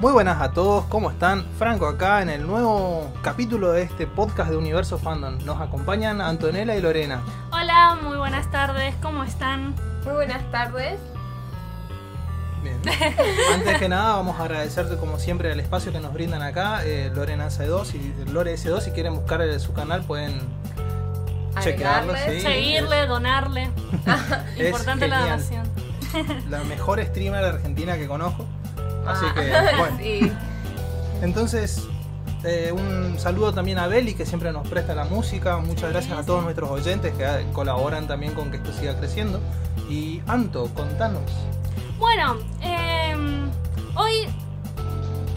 Muy buenas a todos, ¿cómo están? Franco acá en el nuevo capítulo de este podcast de Universo Fandom. Nos acompañan Antonella y Lorena. Hola, muy buenas tardes, ¿cómo están? Muy buenas tardes. Bien. Antes que nada, vamos a agradecerte como siempre el espacio que nos brindan acá, eh, Lorena S2 y Lore S2. Si quieren buscar el- su canal, pueden chequearlo. Sí. Seguirle, donarle. Es Importante la donación. La mejor streamer argentina que conozco. Así Ah, que, bueno. sí. Entonces, eh, un saludo también a Beli, que siempre nos presta la música. Muchas gracias a todos nuestros oyentes que eh, colaboran también con que esto siga creciendo. Y Anto, contanos. Bueno, em, hoy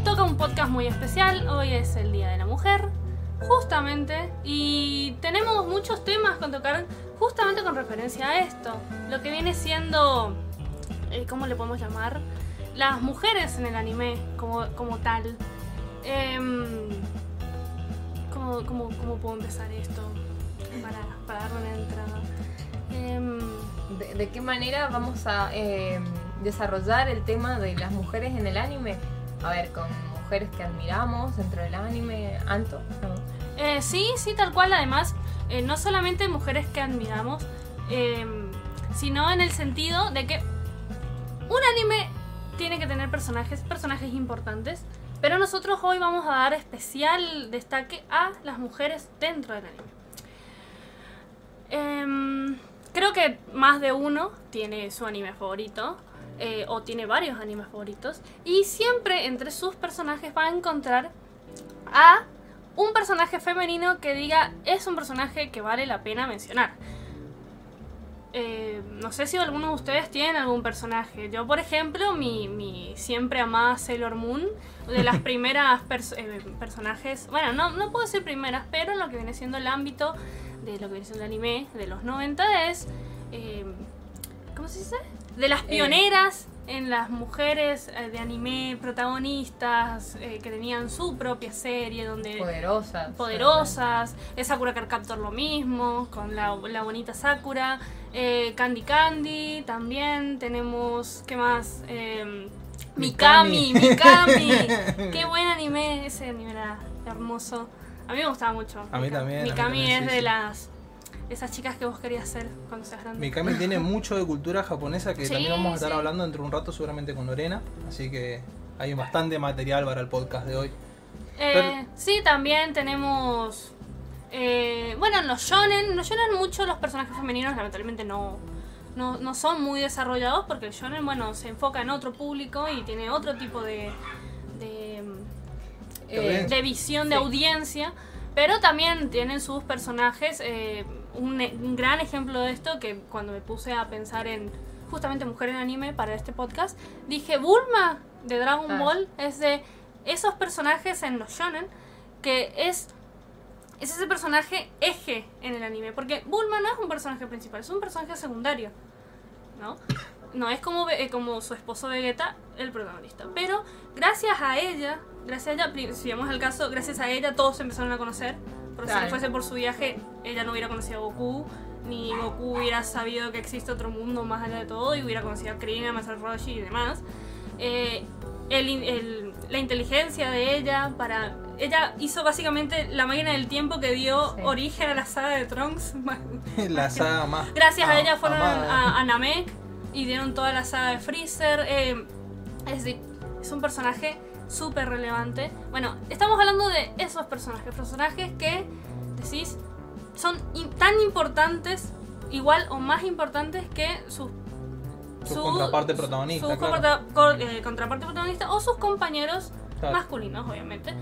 toca un podcast muy especial. Hoy es el Día de la Mujer, justamente. Y tenemos muchos temas con tocar justamente con referencia a esto. Lo que viene siendo, eh, ¿cómo le podemos llamar? Las mujeres en el anime como, como tal. Em, ¿cómo, cómo, cómo puedo empezar esto? Para, para darle una entrada. Em, ¿De, de qué manera vamos a eh, desarrollar el tema de las mujeres en el anime? A ver, con mujeres que admiramos dentro del anime. Anto. ¿no? Eh, sí, sí, tal cual. Además, eh, no solamente mujeres que admiramos, sino en el sentido de que un anime tiene que tener personajes, personajes importantes. Pero nosotros hoy vamos a dar especial destaque a las mujeres dentro del anime. Em, creo que más de uno tiene su anime favorito. eh, o tiene varios animes favoritos. Y siempre entre sus personajes va a encontrar a un personaje femenino que diga es un personaje que vale la pena mencionar. Eh, no sé si algunos de ustedes tienen algún personaje. Yo, por ejemplo, mi, mi siempre amada Sailor Moon, de las primeras pers- eh, personajes, bueno, no, no puedo decir primeras, pero en lo que viene siendo el ámbito de lo que viene siendo el anime de los 90 es, eh, ¿cómo se dice? De las pioneras en las mujeres eh, de anime protagonistas eh, que tenían su propia serie donde Poderosas. poderosas. Es Sakura Card Captor lo mismo, con la, la bonita Sakura. Eh, Candy Candy también. Tenemos, ¿qué más? Eh, Mikami, Mikami. Qué buen anime. Ese anime era hermoso. A mí me gustaba mucho. A mí también, mí Mikami también, es sí, de sí. las esas chicas que vos querías ser cuando seas grande. Mikami tiene mucho de cultura japonesa que Sí, también vamos a estar sí. hablando dentro de un rato seguramente con Lorena. Así que hay bastante material para el podcast de hoy. Eh, Pero- sí, también tenemos. eh, bueno, en los shonen, en los shonen mucho los personajes femeninos lamentablemente no, no, no son muy desarrollados porque el shonen, bueno, se enfoca en otro público y tiene otro tipo de, de, Eh, de visión, de Sí. audiencia. Pero también tienen sus personajes. eh, un, un gran ejemplo de esto que cuando me puse a pensar en justamente mujer en anime para este podcast, dije Bulma de Dragon Ah. Ball es de esos personajes en los shonen que es es ese personaje eje en el anime porque Bulma no es un personaje principal es un personaje secundario no no es como eh, como su esposo Vegeta el protagonista pero gracias a ella gracias a ella si vemos el caso gracias a ella todos se empezaron a conocer porque si Claro. no fuese por su viaje ella no hubiera conocido a Goku ni Goku hubiera sabido que existe otro mundo más allá de todo y hubiera conocido a Krillin, a Master Roshi y demás eh, el in- el- la inteligencia de ella para ella hizo básicamente la máquina del tiempo que dio Sí. origen a la saga de Trunks la saga más. gracias a ella fueron a, a Namek y dieron toda la saga de Freezer eh, es decir es un personaje súper relevante bueno estamos hablando de esos personajes personajes que decís son tan importantes igual o más importantes que sus Su contraparte protagonista, su claro. contra- co- eh, contraparte protagonista o sus compañeros Claro. masculinos, obviamente.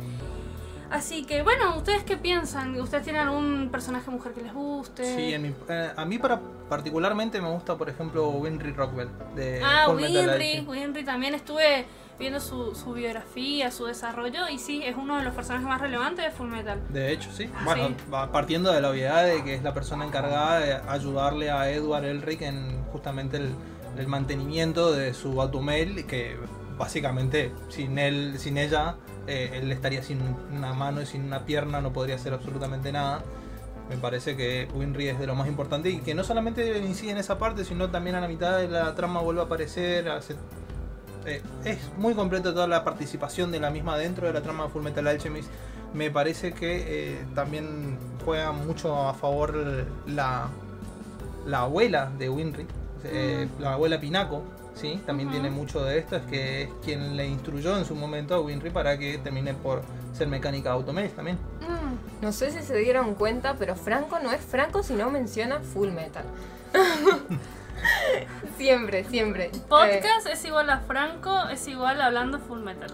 Así que, bueno, ¿ustedes qué piensan? ¿Ustedes tienen algún personaje mujer que les guste? Sí, en mi- eh, a mí para, particularmente me gusta, por ejemplo, Winry Rockwell de ah, Winry. Winry también estuve viendo su, su biografía, su desarrollo, y sí, es uno de los personajes más relevantes de Full Metal. De hecho, sí. Bueno, Sí. partiendo de la obviedad de que es la persona encargada de ayudarle a Edward Elric en justamente el, el mantenimiento de su automail, que básicamente sin él, sin ella, eh, él estaría sin una mano y sin una pierna, no podría hacer absolutamente nada. Me parece que Winry es de lo más importante y que no solamente incide en esa parte, sino también a la mitad de la trama vuelve a aparecer, hace eh, es muy completo toda la participación de la misma dentro de la trama de Full Metal Alchemist. Me parece que eh, también juega mucho a favor la, la abuela de Winry, eh, la abuela Pinaco, ¿sí? También tiene mucho de esto, es que es quien le instruyó en su momento a Winry para que termine por ser mecánica Automaze también. Mm, No sé si se dieron cuenta, pero Franco no es Franco si no menciona Full Metal. siempre, siempre. Eh, Podcast es igual a Franco, es igual a hablando Full Metal.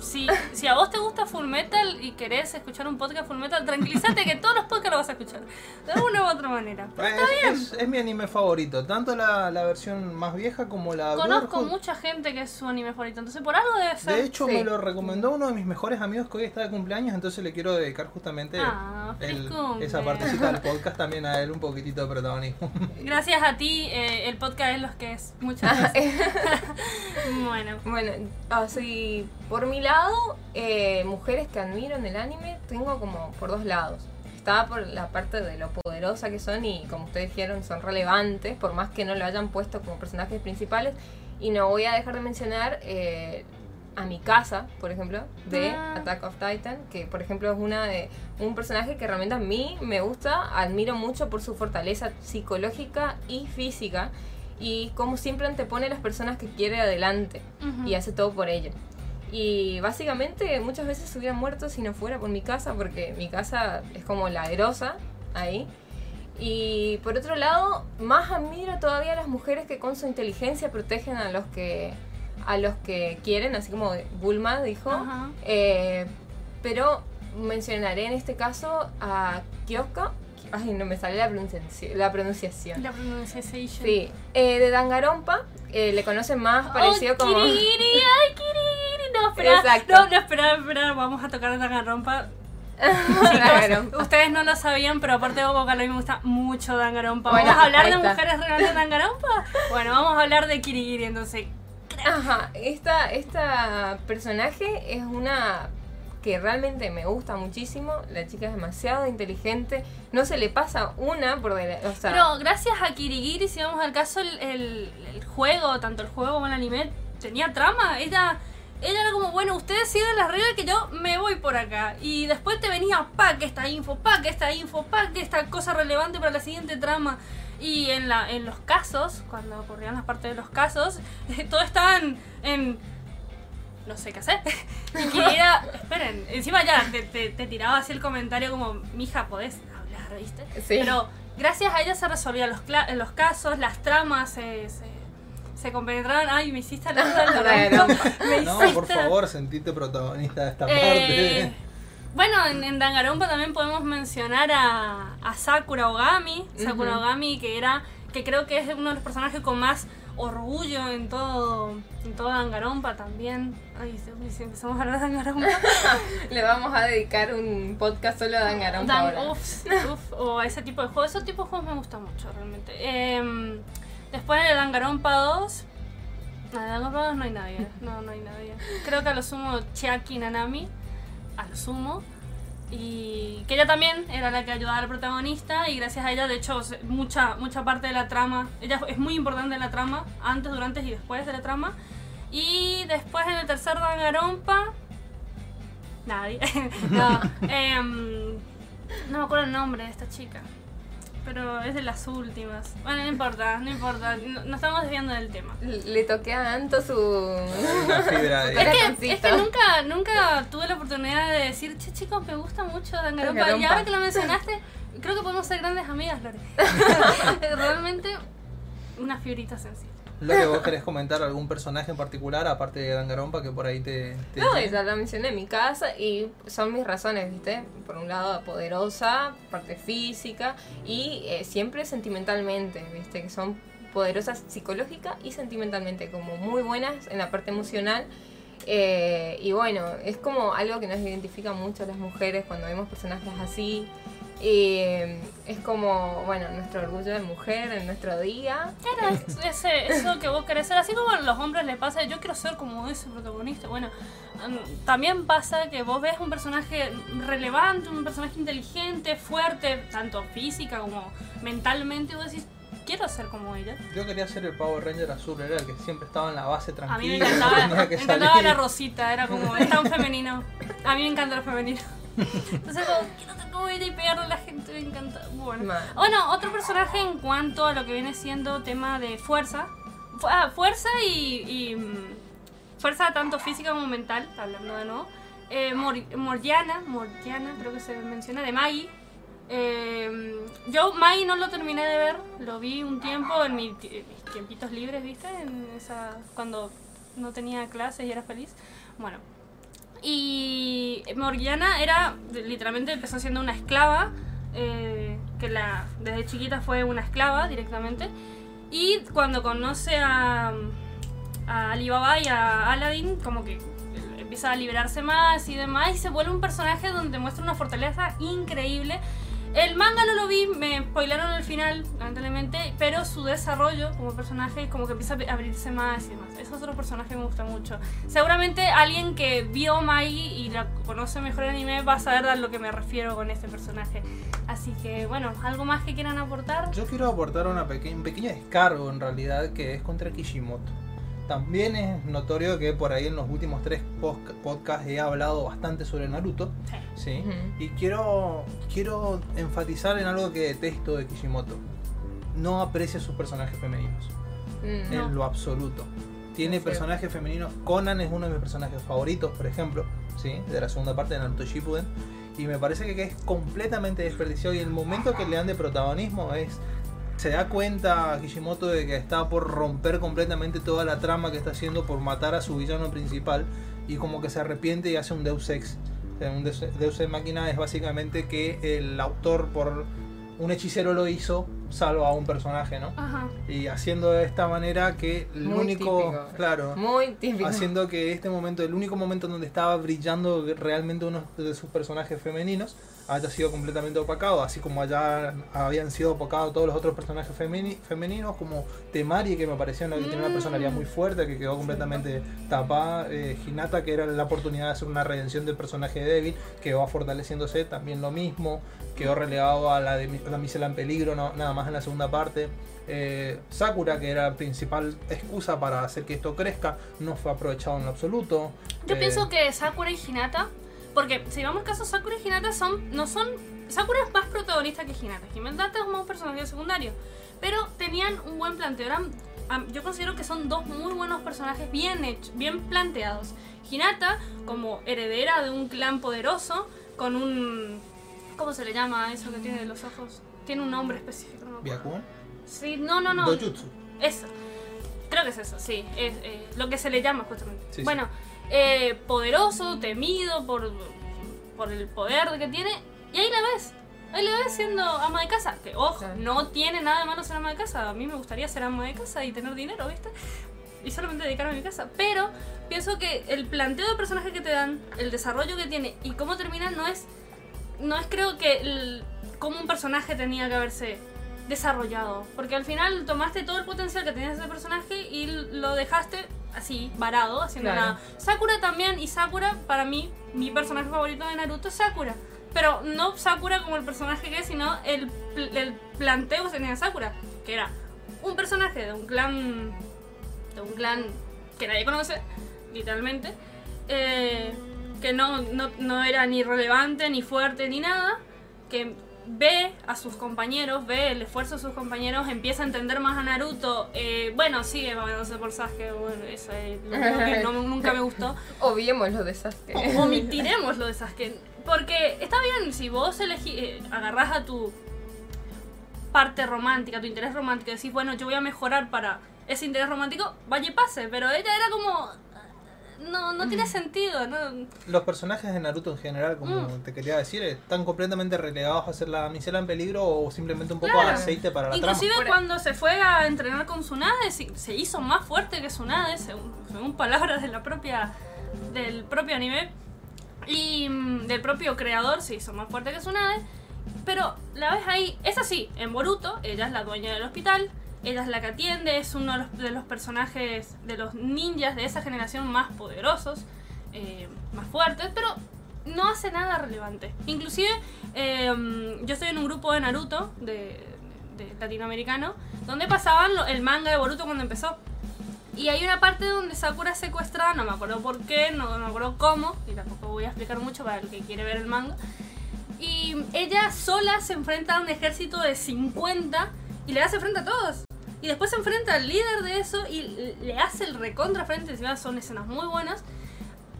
Si, si a vos te gusta Full Metal y querés escuchar un podcast Full Metal, tranquilízate que todos los podcasts lo vas a escuchar. De una u otra manera. Es, es- es mi anime favorito, tanto la, la versión más vieja como la Conozco Brotherhood. mucha gente que es su anime favorito, entonces por algo debe ser. De hecho, Sí. me lo recomendó uno de mis mejores amigos que hoy está de cumpleaños, entonces le quiero dedicar justamente Ah, el- esa partecita del podcast también a él un poquitito de protagonismo. Gracias a ti, eh, el podcast es lo que es. Muchas gracias. bueno. Bueno, así, por mi lado, eh, mujeres que admiro en el anime, tengo como por dos lados. Está por la parte de lo poderosa que son y como ustedes dijeron, son relevantes, por más que no lo hayan puesto como personajes principales. Y no voy a dejar de mencionar eh, a mi casa, por ejemplo, de Ah. Attack of Titan, que por ejemplo es una de un personaje que realmente a mí me gusta, admiro mucho por su fortaleza psicológica y física y como siempre antepone a las personas que quiere adelante y hace todo por ello. Y básicamente muchas veces se hubiera muerto si no fuera por mi casa, porque mi casa es como la grosa ahí. Y por otro lado, más admiro todavía a las mujeres que con su inteligencia protegen a los que a los que quieren, así como Bulma dijo. Eh, pero mencionaré en este caso a Kyoka. Ay, no me sale la, pronunciación- la pronunciación. La pronunciación. Sí, eh, de Dangarompa. eh, le conocen más parecido oh, como. Kirigiri, ay, Kirigiri. No, espera. Exacto. No, no, espera, espera. Vamos a tocar Danganronpa. Danganronpa. Ustedes no lo sabían, pero aparte de Boca, a mí me gusta mucho Danganronpa. Bueno, ¿Vamos a hablar de mujeres realmente de Danganronpa? Bueno, vamos a hablar de Kirigiri, entonces. Ajá, esta, esta personaje es una que realmente me gusta muchísimo. La chica es demasiado inteligente. No se le pasa una por Pero gracias a Kirigiri, si vamos al caso, el, el- el juego, tanto el juego como el anime, tenía trama. Ella, ella era como, bueno, ustedes siguen las reglas que yo me voy por acá. Y después te venía, pa, que esta info, pa, que esta info, pa, que esta cosa relevante para la siguiente trama. Y en, la, en los casos, cuando ocurrían las partes de los casos, todo estaban en no sé qué hacer. Y que era, esperen, encima ya te, te- te tiraba así el comentario como, mija, podés hablar, ¿viste? Sí. Pero gracias a ella se resolvían los, cla- los casos, las tramas se, se, se compenetraban. Ay, me hiciste. Me no, por favor, sentite protagonista de esta Eh, parte. Bueno, en, en Danganronpa también podemos mencionar a, a Sakura Ogami. Sakura. Ogami, que era que creo que es uno de los personajes con más orgullo en todo en todo Danganronpa también. Ay, si- empezamos a hablar de Danganronpa. le vamos a dedicar un podcast solo a Danganronpa Dan- ahora. uf, uf, o a ese tipo de juegos. Ese tipo de juegos me gustan mucho, realmente. Em, después de Danganronpa 2. No, de Danganronpa 2 no hay nadie. No, no hay nadie. Creo que a lo sumo Chiaki Nanami. A lo sumo. Y que ella también era la que ayudaba al protagonista. Y gracias a ella, de hecho, mucha, mucha parte de la trama. Ella es muy importante en la trama. Antes, durante y después de la trama. Y después en el tercer Danganronpa. Nadie. no, em, no me acuerdo el nombre de esta chica. Pero es de las últimas. Bueno, no importa, no importa. No, no estamos desviando del tema. Le toqué a Anto su. Una fibra de- Es que, es que nunca, nunca tuve la oportunidad de decir, che chicos, me gusta mucho Danganronpa. Y ahora que lo mencionaste, creo que podemos ser grandes amigas, Lore. Realmente, una fibrita sencilla. Lo que vos querés comentar algún personaje en particular, aparte de Dangarompa, que por ahí te. te No, ya la mencioné en mi casa y son mis razones, ¿viste? Por un lado, poderosa, parte física y eh, siempre sentimentalmente, ¿viste? Que son poderosas psicológica y sentimentalmente, como muy buenas en la parte emocional. Eh, y bueno, es como algo que nos identifica mucho a las mujeres cuando vemos personajes así. Y es como, bueno, nuestro orgullo de mujer en nuestro día. Claro, es- ese, eso que vos querés ser, así como a los hombres les pasa, yo quiero ser como ese protagonista. Bueno, mm, también pasa que vos ves un personaje relevante, un personaje inteligente, fuerte, tanto física como mentalmente, y vos decís, quiero ser como ella. Yo quería ser el Power Ranger azul, era el que siempre estaba en la base A mí tranquilo. me no encantaba, que me encantaba la rosita, era como, es tan femenino. A mí me encanta lo femenino. Entonces, como, quiero ser como ella y pegarle a la gente, me encanta. Bueno. Bueno, otro personaje en cuanto a lo que viene siendo tema de fuerza. Fu- ah, fuerza y, y, mm, fuerza tanto física como mental, hablando de nuevo. Eh, Mor- Morgiana, Morgiana, creo que se menciona, de Maggie. Eh, yo Maggie no lo terminé de ver, lo vi un tiempo en, mi ti- en mis tiempitos libres, ¿viste? En esa, cuando no tenía clases y era feliz. Bueno, y Morgiana era, literalmente empezó siendo una esclava, eh, que desde chiquita fue una esclava directamente. Y cuando conoce a, a Alibaba y a Aladdin, como que empieza a liberarse más y demás, y se vuelve un personaje donde muestra una fortaleza increíble. El manga no lo vi, me spoilaron el final, lamentablemente, pero su desarrollo como personaje como que empieza a abrirse más y demás. Es otro personaje que me gusta mucho. Seguramente alguien que vio Mai y la conoce mejor el anime va a saber a lo que me refiero con este personaje. Así que, bueno, ¿algo más que quieran aportar? Yo quiero aportar una peque- un pequeño descargo en realidad que es contra Kishimoto. También es notorio que por ahí en los últimos tres podcasts he hablado bastante sobre Naruto. Sí. Y quiero, quiero enfatizar en algo que detesto de Kishimoto. No aprecia sus personajes femeninos. Mm, No. En lo absoluto. Tiene personajes femeninos. Conan es uno de mis personajes favoritos, por ejemplo. ¿sí? De la segunda parte de Naruto Shippuden. Y me parece que es completamente desperdiciado. Y el momento que le dan de protagonismo es. Se da cuenta Kishimoto de que está por romper completamente toda la trama que está haciendo por matar a su villano principal. Y como que se arrepiente y hace un Deus Ex. O sea, un Deus Deus Ex Máquina es básicamente que el autor por un hechicero lo hizo, salva a un personaje, ¿no? Ajá. Y haciendo de esta manera que el Muy único, típico. claro, Muy típico. haciendo que este momento, el único momento donde estaba brillando realmente uno de sus personajes femeninos, haya sido completamente opacado, así como allá habían sido opacados todos los otros personajes femeni- femeninos, como Temari, que me pareció una que tiene una Mm. personalidad muy fuerte, que quedó completamente tapada, eh, Hinata, que era la oportunidad de hacer una redención del personaje débil, que va fortaleciéndose, también lo mismo, quedó relegado a la de la misela en peligro, no- nada más en la segunda parte. Eh, Sakura, que era la principal excusa para hacer que esto crezca, no fue aprovechado en lo absoluto. Yo Eh, pienso que Sakura y Hinata, porque si vamos al caso, Sakura y Hinata son, no son, Sakura es más protagonista que Hinata. Hinata es más un personaje secundario, pero tenían un buen planteo. Eran, yo considero que son dos muy buenos personajes bien hechos, bien planteados. Hinata como heredera de un clan poderoso con un, ¿cómo se le llama eso que tiene los ojos? Tiene un nombre específico. No. Byakun, Sí, no, no, no. Dojutsu. Eso. Creo que es eso, sí. Es eh, lo que se le llama justamente. Sí, sí. Eh, poderoso, temido por, por el poder que tiene. Y ahí la ves. Ahí la ves siendo ama de casa. Que, ojo, no tiene nada de malo ser ama de casa. A mí me gustaría ser ama de casa y tener dinero, ¿viste? Y solamente dedicarme a mi casa. Pero pienso que el planteo de personaje que te dan, el desarrollo que tiene y cómo termina no es. No es creo que el- cómo un personaje tenía que haberse desarrollado. Porque al final tomaste todo el potencial que tenía ese personaje y lo dejaste así, varado, haciendo Claro. nada. Sakura también, y Sakura, para mí, mi personaje favorito de Naruto es Sakura. Pero no Sakura como el personaje que es, sino el, pl- el planteo que tenía Sakura. Que era un personaje de un clan. de un clan que nadie conoce, literalmente. eh, que no, no, no era ni relevante, ni fuerte, ni nada. Que ve a sus compañeros, ve el esfuerzo de sus compañeros, empieza a entender más a Naruto. eh, bueno, sigue moviéndose por Sasuke, bueno, eso es lo único que no- nunca me gustó. Obviemos lo de Sasuke. O- omitiremos lo de Sasuke. Porque está bien, si vos elegí, eh, agarrás a tu parte romántica, tu interés romántico, y decís, bueno, yo voy a mejorar para ese interés romántico, vaya y pase. Pero ella era como. No, no tiene sentido, ¿no? Los personajes de Naruto en general, como Mm. te quería decir, están completamente relegados a ser la misela en peligro o simplemente un poco Claro. de aceite para la Inclusive Por- cuando se fue a entrenar con Tsunade, se hizo más fuerte que Tsunade, según, según palabras de la propia, del propio anime. Y mm, del propio creador se hizo más fuerte que Tsunade. Pero la ves ahí, es así, en Boruto, ella es la dueña del hospital, ella es la que atiende, es uno de los, de los personajes, de los ninjas de esa generación más poderosos, eh, más fuertes, pero no hace nada relevante. Inclusive, eh, yo estoy en un grupo de Naruto, de, este, latinoamericano, donde pasaban lo- el manga de Boruto cuando empezó. Y hay una parte donde Sakura es secuestrada, no me acuerdo por qué, no, no me acuerdo cómo, y tampoco voy a explicar mucho para el que quiere ver el manga. Y ella sola se enfrenta a un ejército de 50 y le hace frente a todos. Y después se enfrenta al líder de eso y le hace el recontra frente, son escenas muy buenas.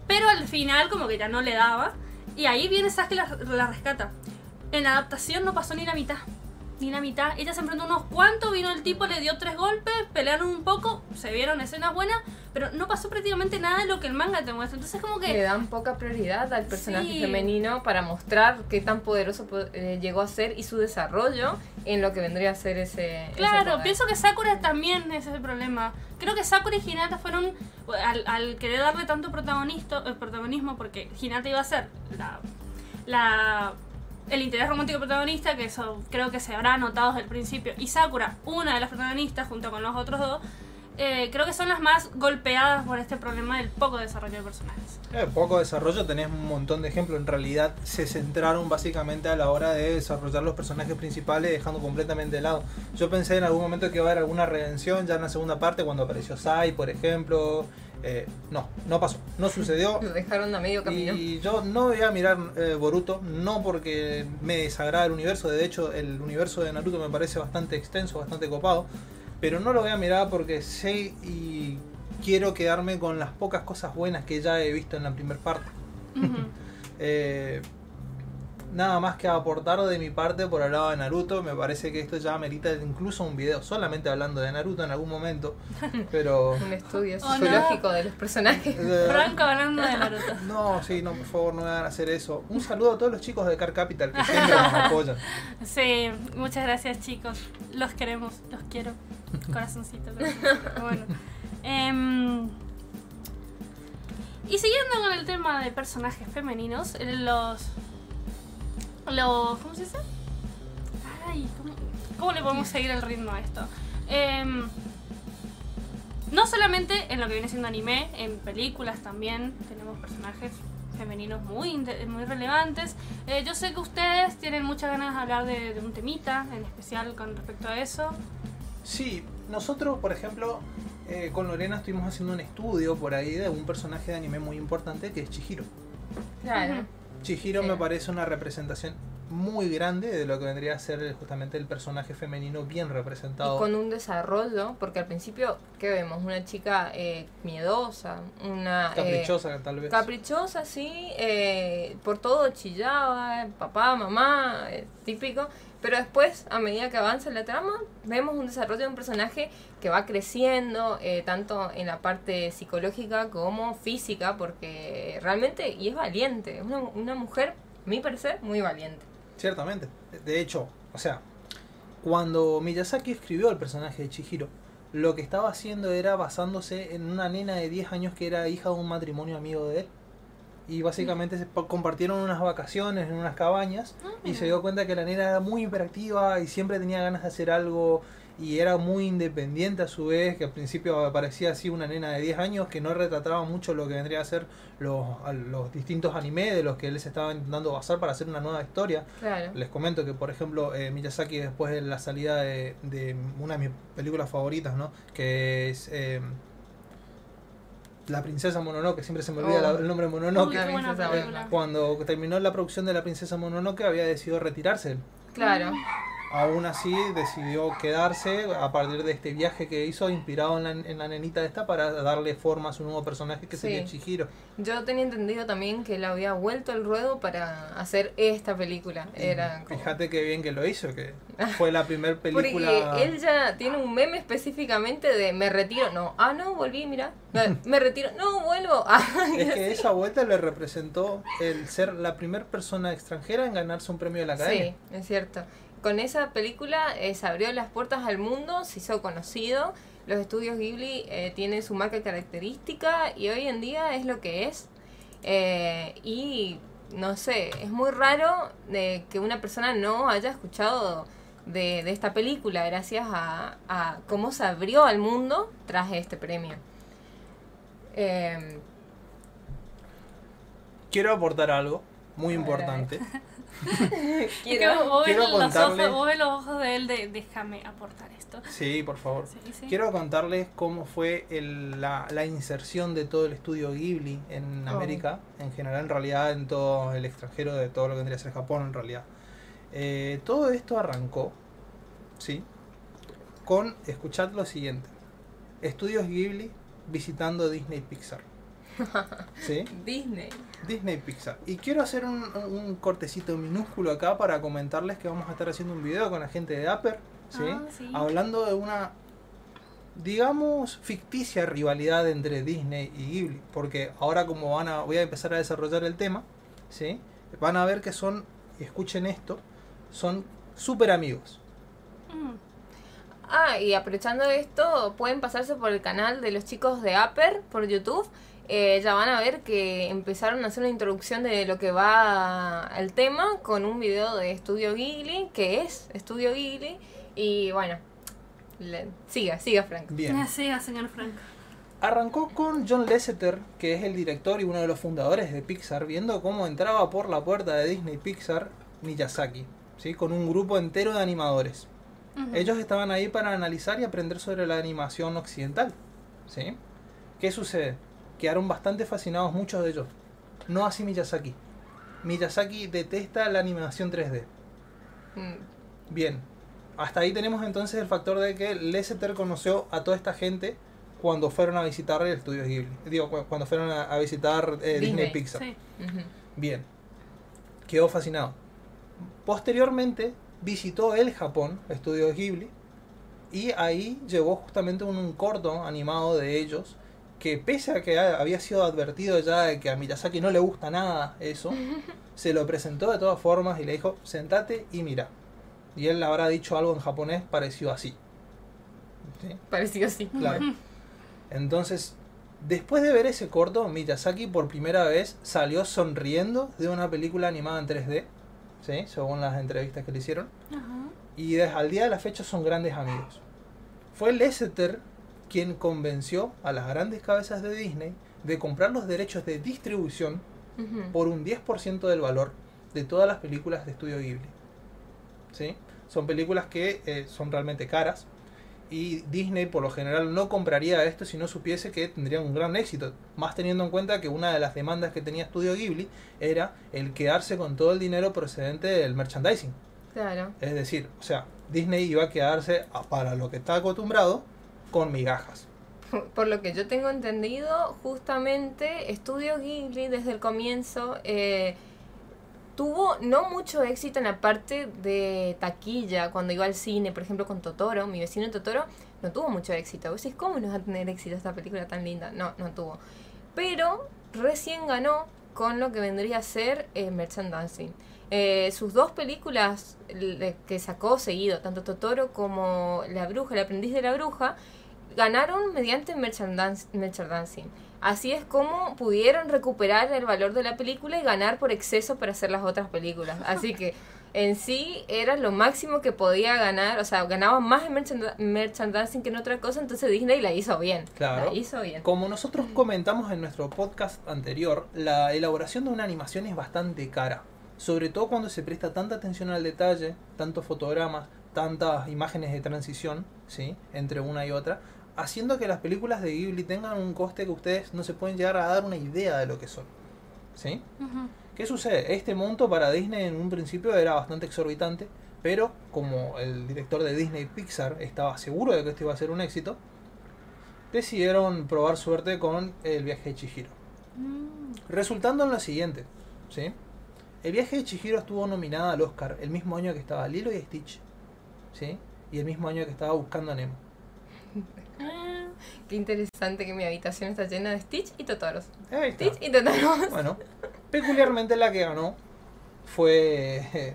Pero al final como que ya no le daba. Y ahí viene Sasuke la, la rescata. En la adaptación no pasó ni la mitad. Ni la mitad. Ella se enfrentó unos cuantos, vino el tipo, le dio tres golpes, pelearon un poco, se vieron escenas buenas, pero no pasó prácticamente nada de lo que el manga te muestra. Entonces como Le que... dan poca prioridad al personaje Sí. femenino para mostrar qué tan poderoso po- eh, llegó a ser y su desarrollo en lo que vendría a ser ese. Claro, pienso que Sakura también es el problema. Creo que Sakura y Hinata fueron, al, al querer darle tanto protagonista, eh, protagonismo, porque Hinata iba a ser la, la, el interés romántico protagonista, que eso creo que se habrá notado desde el principio, y Sakura, una de las protagonistas, junto con los otros dos, eh, creo que son las más golpeadas por este problema del poco desarrollo de personajes. Eh, poco desarrollo, tenés un montón de ejemplos. En realidad se centraron básicamente a la hora de desarrollar los personajes principales, dejando completamente de lado. Yo pensé en algún momento que iba a haber alguna redención ya en la segunda parte, cuando apareció Sai, por ejemplo. Eh, no, no pasó, no sucedió. Lo dejaron a medio camino. Y yo no voy a mirar eh, Boruto, no porque me desagrada el universo, de hecho el universo de Naruto me parece bastante extenso, bastante copado, pero no lo voy a mirar porque sé y quiero quedarme con las pocas cosas buenas que ya he visto en la primera parte. Eh, nada más que aportar de mi parte por el lado de Naruto, me parece que esto ya merita incluso un video solamente hablando de Naruto en algún momento, pero... Un estudio Oh, no. sociológico de los personajes. eh, Franco hablando de Naruto. No, sí, no, por favor, no me hagan hacer eso. Un saludo a todos los chicos de Car Capital que siempre nos apoyan. Sí, muchas gracias chicos. Los queremos, los quiero. Corazoncito. corazoncito. Bueno. Em, y siguiendo con el tema de personajes femeninos, eh, los. Los. ¿Cómo se dice? Ay, ¿cómo, cómo le podemos seguir el ritmo a esto? Em, no solamente en lo que viene siendo anime, en películas también tenemos personajes femeninos muy, muy relevantes. Eh, yo sé que ustedes tienen muchas ganas de hablar de, de un temita en especial con respecto a eso. Sí, nosotros, por ejemplo, eh, con Lorena estuvimos haciendo un estudio por ahí de un personaje de anime muy importante que es Chihiro. Claro. Chihiro Sí. me parece una representación muy grande de lo que vendría a ser justamente el personaje femenino bien Y representado. con un desarrollo, porque al principio, ¿qué vemos? Una chica eh, miedosa, una... eh, Caprichosa, tal vez. Caprichosa, sí, eh, por todo chillaba, papá, mamá, eh, típico. Pero después, a medida que avanza la trama, vemos un desarrollo de un personaje que va creciendo, eh, tanto en la parte psicológica como física, porque realmente, y es valiente, es una, una mujer, a mi parecer, muy valiente. Ciertamente. De hecho, o sea, cuando Miyazaki escribió el personaje de Chihiro, lo que estaba haciendo era basándose en una nena de 10 años que era hija de un matrimonio amigo de él. Y básicamente se compartieron unas vacaciones en unas cabañas y se dio cuenta que la nena era muy hiperactiva y siempre tenía ganas de hacer algo y era muy independiente a su vez, que al principio parecía así una nena de 10 años que no retrataba mucho lo que vendría a ser los, los distintos animes de los que él se estaba intentando basar para hacer una nueva historia. Claro. Les comento que, por ejemplo, eh, Miyazaki, después de la salida de, de una de mis películas favoritas, ¿no? Que es eh, La Princesa Mononoke, siempre se me olvida Oh. la- el nombre Mononoke. buena. Cuando terminó la producción de La Princesa Mononoke, había decidido retirarse. Claro. Aún así, decidió quedarse a partir de este viaje que hizo, inspirado en la, en la nenita esta, para darle forma a su nuevo personaje que Sí. sería Chihiro. Yo tenía entendido también que él había vuelto al ruedo para hacer esta película. Era como- Fíjate qué bien que lo hizo, que fue la primera película. Porque él ya tiene un meme específicamente de me retiro, no, ah no, volví, mira, me retiro, no, vuelvo. Ah, Es que esa vuelta le representó el ser la primera persona extranjera en ganarse un premio de la academia. sí, es cierto. Con esa película eh, se abrió las puertas al mundo, se hizo conocido. Los estudios Ghibli eh, tienen su marca característica y hoy en día es lo que es. Eh, y no sé, es muy raro de que una persona no haya escuchado de, de esta película gracias a, a cómo se abrió al mundo tras este premio. Eh, Quiero aportar algo muy importante. Quiero- vos, ves quiero los contarles- ojos, vos ves los ojos de él de déjame aportar esto. Sí, por favor. Sí, sí. Quiero contarles cómo fue el- la, la inserción de todo el estudio Ghibli en Oh. América, en general, en realidad, en todo el extranjero, de todo lo que vendría a ser Japón, en realidad. Eh, todo esto arrancó, ¿sí? Con, escuchad lo siguiente: Estudios Ghibli visitando Disney Pixar. ¿Sí? Disney. Disney Pixar. Y quiero hacer un, un cortecito minúsculo acá para comentarles que vamos a estar haciendo un video con la gente de Upper, ¿sí? Ah, sí. Hablando de una, digamos, ficticia rivalidad entre Disney y Ghibli. Porque ahora como van a, voy a empezar a desarrollar el tema, ¿sí? Van a ver que son, y escuchen esto, son súper amigos. Mm. Ah, y aprovechando esto, pueden pasarse por el canal de los chicos de Upper por YouTube. Eh, ya van a ver que empezaron a hacer una introducción de lo que va el tema con un video de Estudio Ghibli, que es Estudio Ghibli. Y bueno, le- siga, siga Frank. Bien. Ah, Sí, señor Frank. Arrancó con John Lasseter, que es el director y uno de los fundadores de Pixar, viendo cómo entraba por la puerta de Disney Pixar Miyazaki, ¿sí? con un grupo entero de animadores. Ellos estaban ahí para analizar y aprender sobre la animación occidental. ¿sí? ¿Qué sucede? Quedaron bastante fascinados muchos de ellos. No así Miyazaki. Miyazaki detesta la animación 3D. Mm, Bien, hasta ahí tenemos entonces el factor de que Lasseter conoció a toda esta gente cuando fueron a visitar el estudio Ghibli. Digo, cu- cuando fueron a, a visitar eh, Disney. Disney. Pixar. Sí. Bien, quedó fascinado. Posteriormente visitó el Japón, estudio Ghibli, y ahí llevó justamente un, un corto animado de ellos que pese a que ha- había sido advertido ya de que a Miyazaki no le gusta nada eso, se lo presentó de todas formas y le dijo, sentate y mira. Y él habrá dicho algo en japonés parecido así. ¿Sí? Pareció así. Claro. Entonces, después de ver ese corto, Miyazaki por primera vez salió sonriendo de una película animada en 3D, ¿sí? según las entrevistas que le hicieron. Ajá. Y desde al día de la fecha son grandes amigos. Fue Lasseter quien convenció a las grandes cabezas de Disney de comprar los derechos de distribución por un 10% del valor de todas las películas de estudio Ghibli. ¿Sí? Son películas que eh, son realmente caras y Disney por lo general no compraría esto si no supiese que tendrían un gran éxito. Más teniendo en cuenta que una de las demandas que tenía Estudio Ghibli era el quedarse con todo el dinero procedente del merchandising. Claro. Es decir, o sea, Disney iba a quedarse a- para lo que está acostumbrado con migajas. Por lo que yo tengo entendido, justamente Estudio Ghibli desde el comienzo eh, tuvo no mucho éxito en la parte de taquilla, cuando iba al cine, por ejemplo con Totoro, mi vecino Totoro, no tuvo mucho éxito. Vos decís, ¿cómo no va a tener éxito esta película tan linda? No, no tuvo. Pero recién ganó con lo que vendría a ser eh, merchandising. Eh, sus dos películas que sacó seguido, tanto Totoro como La Bruja, el aprendiz de la bruja, ganaron mediante merchandising. Así es como pudieron recuperar el valor de la película y ganar por exceso para hacer las otras películas. Así que en sí era lo máximo que podía ganar, o sea, ganaba más en merchand- merchandising que en otra cosa, entonces Disney la hizo bien. Claro. La hizo bien. Como nosotros comentamos en nuestro podcast anterior, la elaboración de una animación es bastante cara. Sobre todo cuando se presta tanta atención al detalle, tantos fotogramas, tantas imágenes de transición, ¿sí? Entre una y otra, haciendo que las películas de Ghibli tengan un coste que ustedes no se pueden llegar a dar una idea de lo que son. ¿Sí? ¿Qué sucede? Este monto para Disney en un principio era bastante exorbitante, pero como el director de Disney Pixar estaba seguro de que esto iba a ser un éxito, decidieron probar suerte con el viaje de Chihiro. Mm. Resultando en lo siguiente, ¿sí? El viaje de Chihiro estuvo nominada al Oscar el mismo año que estaba Lilo y Stitch, ¿sí? Y el mismo año que estaba Buscando a Nemo. Ah, Qué interesante que mi habitación está llena de Stitch y Totoros. Ahí está. Stitch y Totoros. Bueno, peculiarmente la que ganó fue eh,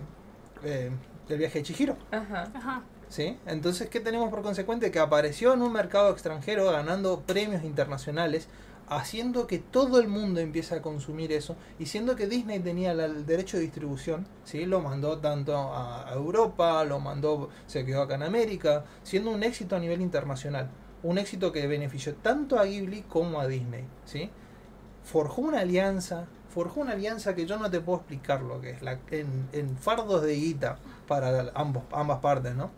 eh, el viaje de Chihiro. Ajá. Ajá. ¿Sí? Entonces, ¿qué tenemos por consecuente? Que apareció en un mercado extranjero ganando premios internacionales, haciendo que todo el mundo empiece a consumir eso, y siendo que Disney tenía la- el derecho de distribución, ¿sí? lo mandó tanto a a Europa, lo mandó, se quedó acá en América, siendo un éxito a nivel internacional. Un éxito que benefició tanto a Ghibli como a Disney. ¿sí? Forjó una alianza, forjó una alianza que yo no te puedo explicar lo que es, la, en, en fardos de guita para ambos, ambas partes, ¿no?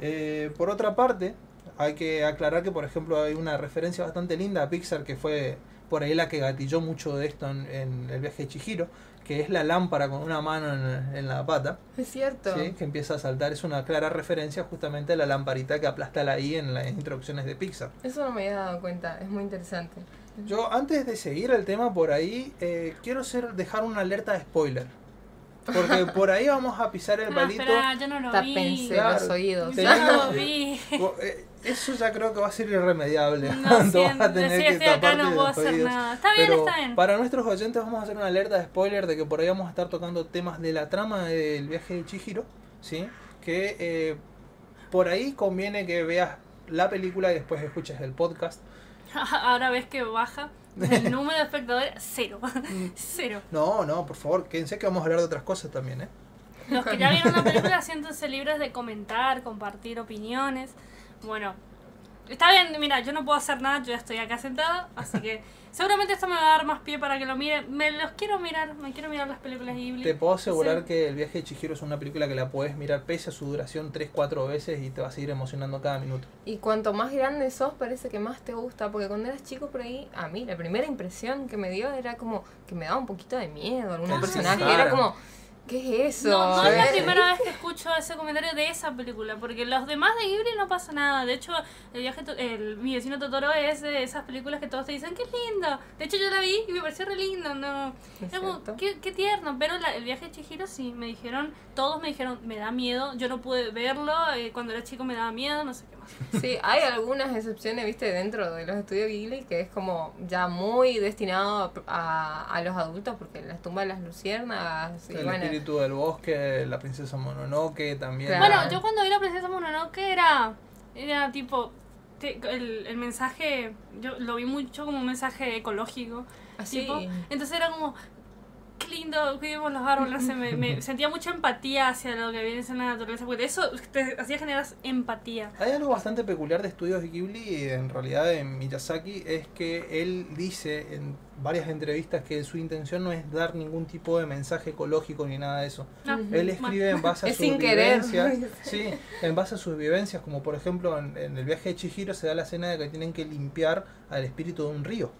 Eh, por otra parte, hay que aclarar que, por ejemplo, hay una referencia bastante linda a Pixar que fue por ahí la que gatilló mucho de esto en, en el viaje de Chihiro, que es la lámpara con una mano en, en la pata, Es cierto. ¿sí? que empieza a saltar. Es una clara referencia justamente a la lamparita que aplasta la I en las introducciones de Pixar. Eso no me había dado cuenta, es muy interesante. Yo, antes de seguir el tema por ahí, eh, quiero ser, dejar una alerta de spoiler. Porque por ahí vamos a pisar el Ah, palito. espera, yo no lo vi. Tápense Claro. los oídos. Yo Tenemos- no lo vi. Eh, Eso ya creo que va a ser irremediable. No vas siento, a tener sí, que estoy acá, no puedo hacer nada. Está bien, Pero está bien. para nuestros oyentes vamos a hacer una alerta de spoiler de que por ahí vamos a estar tocando temas de la trama del viaje de Chihiro, ¿sí? Que eh, por ahí conviene que veas la película y después escuches el podcast. Ahora ves que baja el número de espectadores, cero. cero. No, no, por favor, quédense que vamos a hablar de otras cosas también, ¿eh? Los que ya vieron la película siéntense libres de comentar, compartir opiniones. Bueno, está bien, mira, yo no puedo hacer nada, yo ya estoy acá sentada, así que seguramente esto me va a dar más pie para que lo mire. Me los quiero mirar, me quiero mirar las películas Ghibli. Te puedo asegurar Sí. que El viaje de Chihiro es una película que la puedes mirar pese a su duración 3-4 veces y te va a seguir emocionando cada minuto. Y cuanto más grande sos, parece que más te gusta. Porque cuando eras chico por ahí, a mí la primera impresión que me dio era como que me daba un poquito de miedo. Algunos Ah, sí. Era como, ¿qué es eso? No, no es la Eh, primera vez que escucho ese comentario de esa película, porque los demás de Ghibli no pasa nada. De hecho, el viaje, el, mi vecino Totoro es de esas películas que todos te dicen, qué lindo. De hecho, yo la vi y me pareció re lindo, no. Como, qué, qué tierno, pero la- el viaje de Chihiro sí, me dijeron, todos me dijeron, me da miedo, yo no pude verlo, eh, cuando era chico me daba miedo, no sé qué. Sí, hay algunas excepciones, viste, dentro de los estudios Ghibli que es como ya muy destinado a, a los adultos porque las tumbas de las luciérnagas y el bueno, espíritu del bosque, la princesa Mononoke también. Claro. Bueno, yo cuando vi la princesa Mononoke era, era tipo, te- el, el mensaje, yo lo vi mucho como un mensaje ecológico. así. tipo, entonces era como, qué lindo, cuidemos los árboles, me, me sentía mucha empatía hacia lo que viene en la naturaleza, porque eso te hacía generar empatía. Hay algo bastante peculiar de estudios Ghibli y en realidad de Miyazaki es que él dice en varias entrevistas que su intención no es dar ningún tipo de mensaje ecológico ni nada de eso. No. Él escribe en base a Es sus sin vivencias. Sí, en base a sus vivencias, como por ejemplo en, en el viaje de Chihiro se da la escena de que tienen que limpiar al espíritu de un río.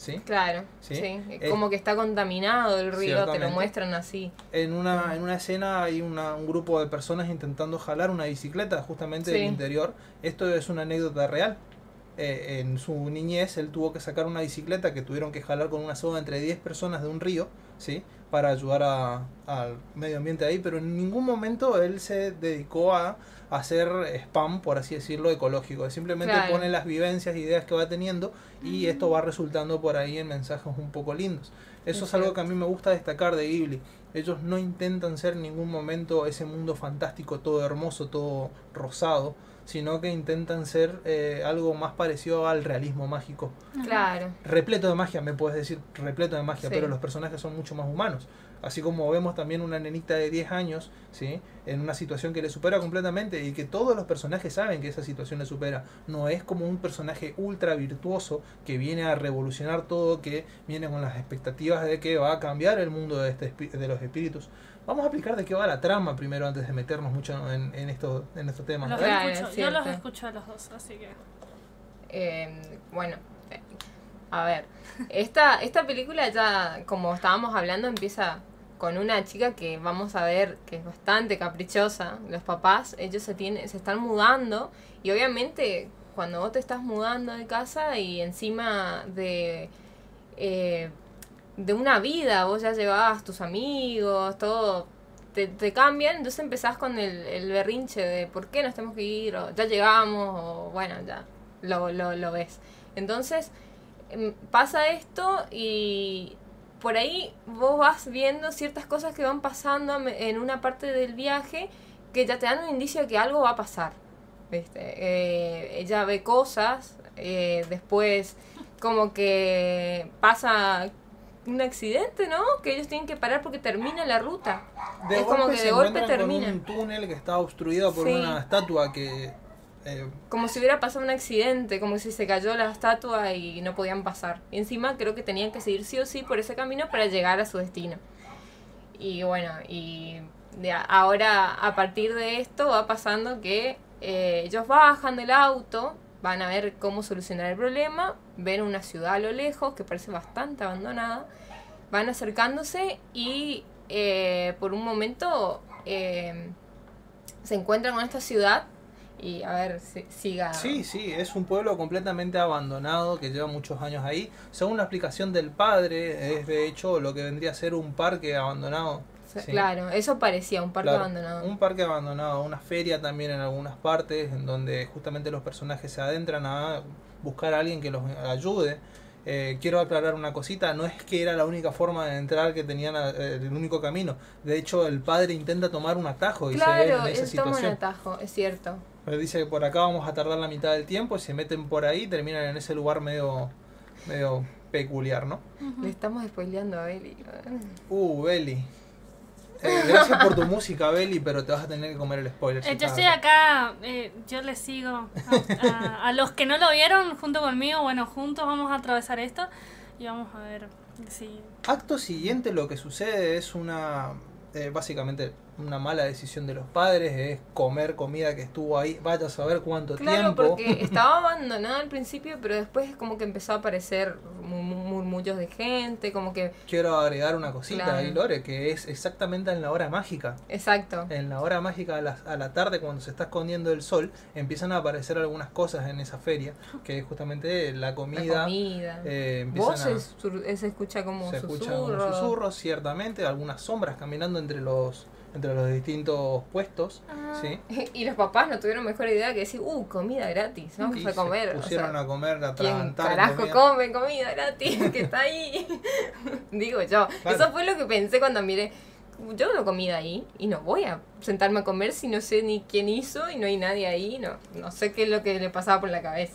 ¿Sí? Claro, Sí. sí. Eh, Como que está contaminado el río, te lo muestran así. En una, en una escena hay una- un grupo de personas intentando jalar una bicicleta justamente del interior. Esto es una anécdota real. Eh, en su niñez él tuvo que sacar una bicicleta que tuvieron que jalar con una soga entre 10 personas de un río, ¿sí? Para ayudar a- al medio ambiente ahí, pero en ningún momento él se dedicó a hacer spam, por así decirlo, ecológico. Simplemente Claro. pone las vivencias, ideas que va teniendo y esto va resultando por ahí en mensajes un poco lindos. Eso Es es algo que a mí me gusta destacar de Ghibli. Ellos no intentan ser en ningún momento ese mundo fantástico, todo hermoso, todo rosado, sino que intentan ser eh, algo más parecido al realismo mágico. Claro. Repleto de magia, me puedes decir, repleto de magia, Sí. pero los personajes son mucho más humanos. Así como vemos también una nenita de 10 años, ¿sí? En una situación que le supera completamente y que todos los personajes saben que esa situación le supera. No es como un personaje ultra virtuoso que viene a revolucionar todo, que viene con las expectativas de que va a cambiar el mundo de, este, de los espíritus. Vamos a explicar de qué va la trama primero antes de meternos mucho en, en, esto, en estos temas. Los escucho, es yo los escucho a los dos, así que... Eh, bueno, eh, a ver, esta, esta película ya, como estábamos hablando, empieza con una chica que vamos a ver que es bastante caprichosa. Los papás, ellos se, tienen, se están mudando y obviamente cuando vos te estás mudando de casa y encima de... eh, de una vida, vos ya llevabas tus amigos, todo, te, te cambian, entonces empezás con el, el berrinche de por qué nos tenemos que ir, o ya llegamos, o bueno, ya lo, lo, lo ves. Entonces em, pasa esto y por ahí vos vas viendo ciertas cosas que van pasando en una parte del viaje que ya te dan un indicio de que algo va a pasar. ¿viste? Eh, ella ve cosas, eh, después como que pasa un accidente, ¿no? Que ellos tienen que parar porque termina la ruta. De es como que se de golpe encuentran con termina. un túnel que está obstruido por Sí. una estatua que eh, Como si hubiera pasado un accidente, como si se cayó la estatua y no podían pasar. Y encima creo que tenían que seguir sí o sí por ese camino para llegar a su destino. Y bueno, y de ahora a partir de esto va pasando que eh, ellos bajan del auto, van a ver cómo solucionar el problema, ven una ciudad a lo lejos que parece bastante abandonada, van acercándose y eh, por un momento eh, se encuentran con esta ciudad y a ver, si- siga. Sí, sí, es un pueblo completamente abandonado que lleva muchos años ahí. Según la explicación del padre, es de hecho lo que vendría a ser un parque abandonado. Sí. Claro, eso parecía un parque Claro, abandonado. Un parque abandonado, una feria también en algunas partes, en donde justamente los personajes se adentran a buscar a alguien que los ayude. Eh, quiero aclarar una cosita, no es que era la única forma de entrar que tenían eh, el único camino. De hecho, el padre intenta tomar un atajo y se Claro, ve en esa él toma un situación. atajo, es cierto. Pero dice que por acá vamos a tardar la mitad del tiempo, y se meten por ahí y terminan en ese lugar medio, medio peculiar, ¿no? Le estamos spoileando a Beli. Uh, Beli. Eh, gracias por tu música, Beli, pero te vas a tener que comer el spoiler. Eh, si yo estoy acá, eh, yo les sigo. A, a- a los que no lo vieron junto conmigo, bueno, juntos vamos a atravesar esto y vamos a ver si... Acto siguiente lo que sucede es una, eh, básicamente una mala decisión de los padres, es comer comida que estuvo ahí, vaya a saber cuánto Claro, tiempo. porque estaba abandonada al principio, pero después como que empezó a aparecer mu- mu- murmullos de gente, como que... Quiero agregar una cosita Claro. ahí, Lore, que es exactamente en la hora mágica. Exacto. En la hora mágica a la, a la tarde, cuando se está escondiendo el sol, empiezan a aparecer algunas cosas en esa feria, que es justamente la La comida. comida. eh, a- Voces, eh, se escucha como se susurros. unos susurros, ciertamente, algunas sombras caminando entre los entre los distintos puestos, Ah. ¿sí? Y los papás no tuvieron mejor idea que decir, uh, comida gratis, vamos Y a comer. Se O pusieron sea, a comer, a ¿Quién carajo comida. come comida gratis que está ahí? Digo yo. Claro. Eso fue lo que pensé cuando miré. Yo no comida ahí y no voy a sentarme a comer si no sé ni quién hizo y no hay nadie ahí. No, no sé qué es lo que le pasaba por la cabeza.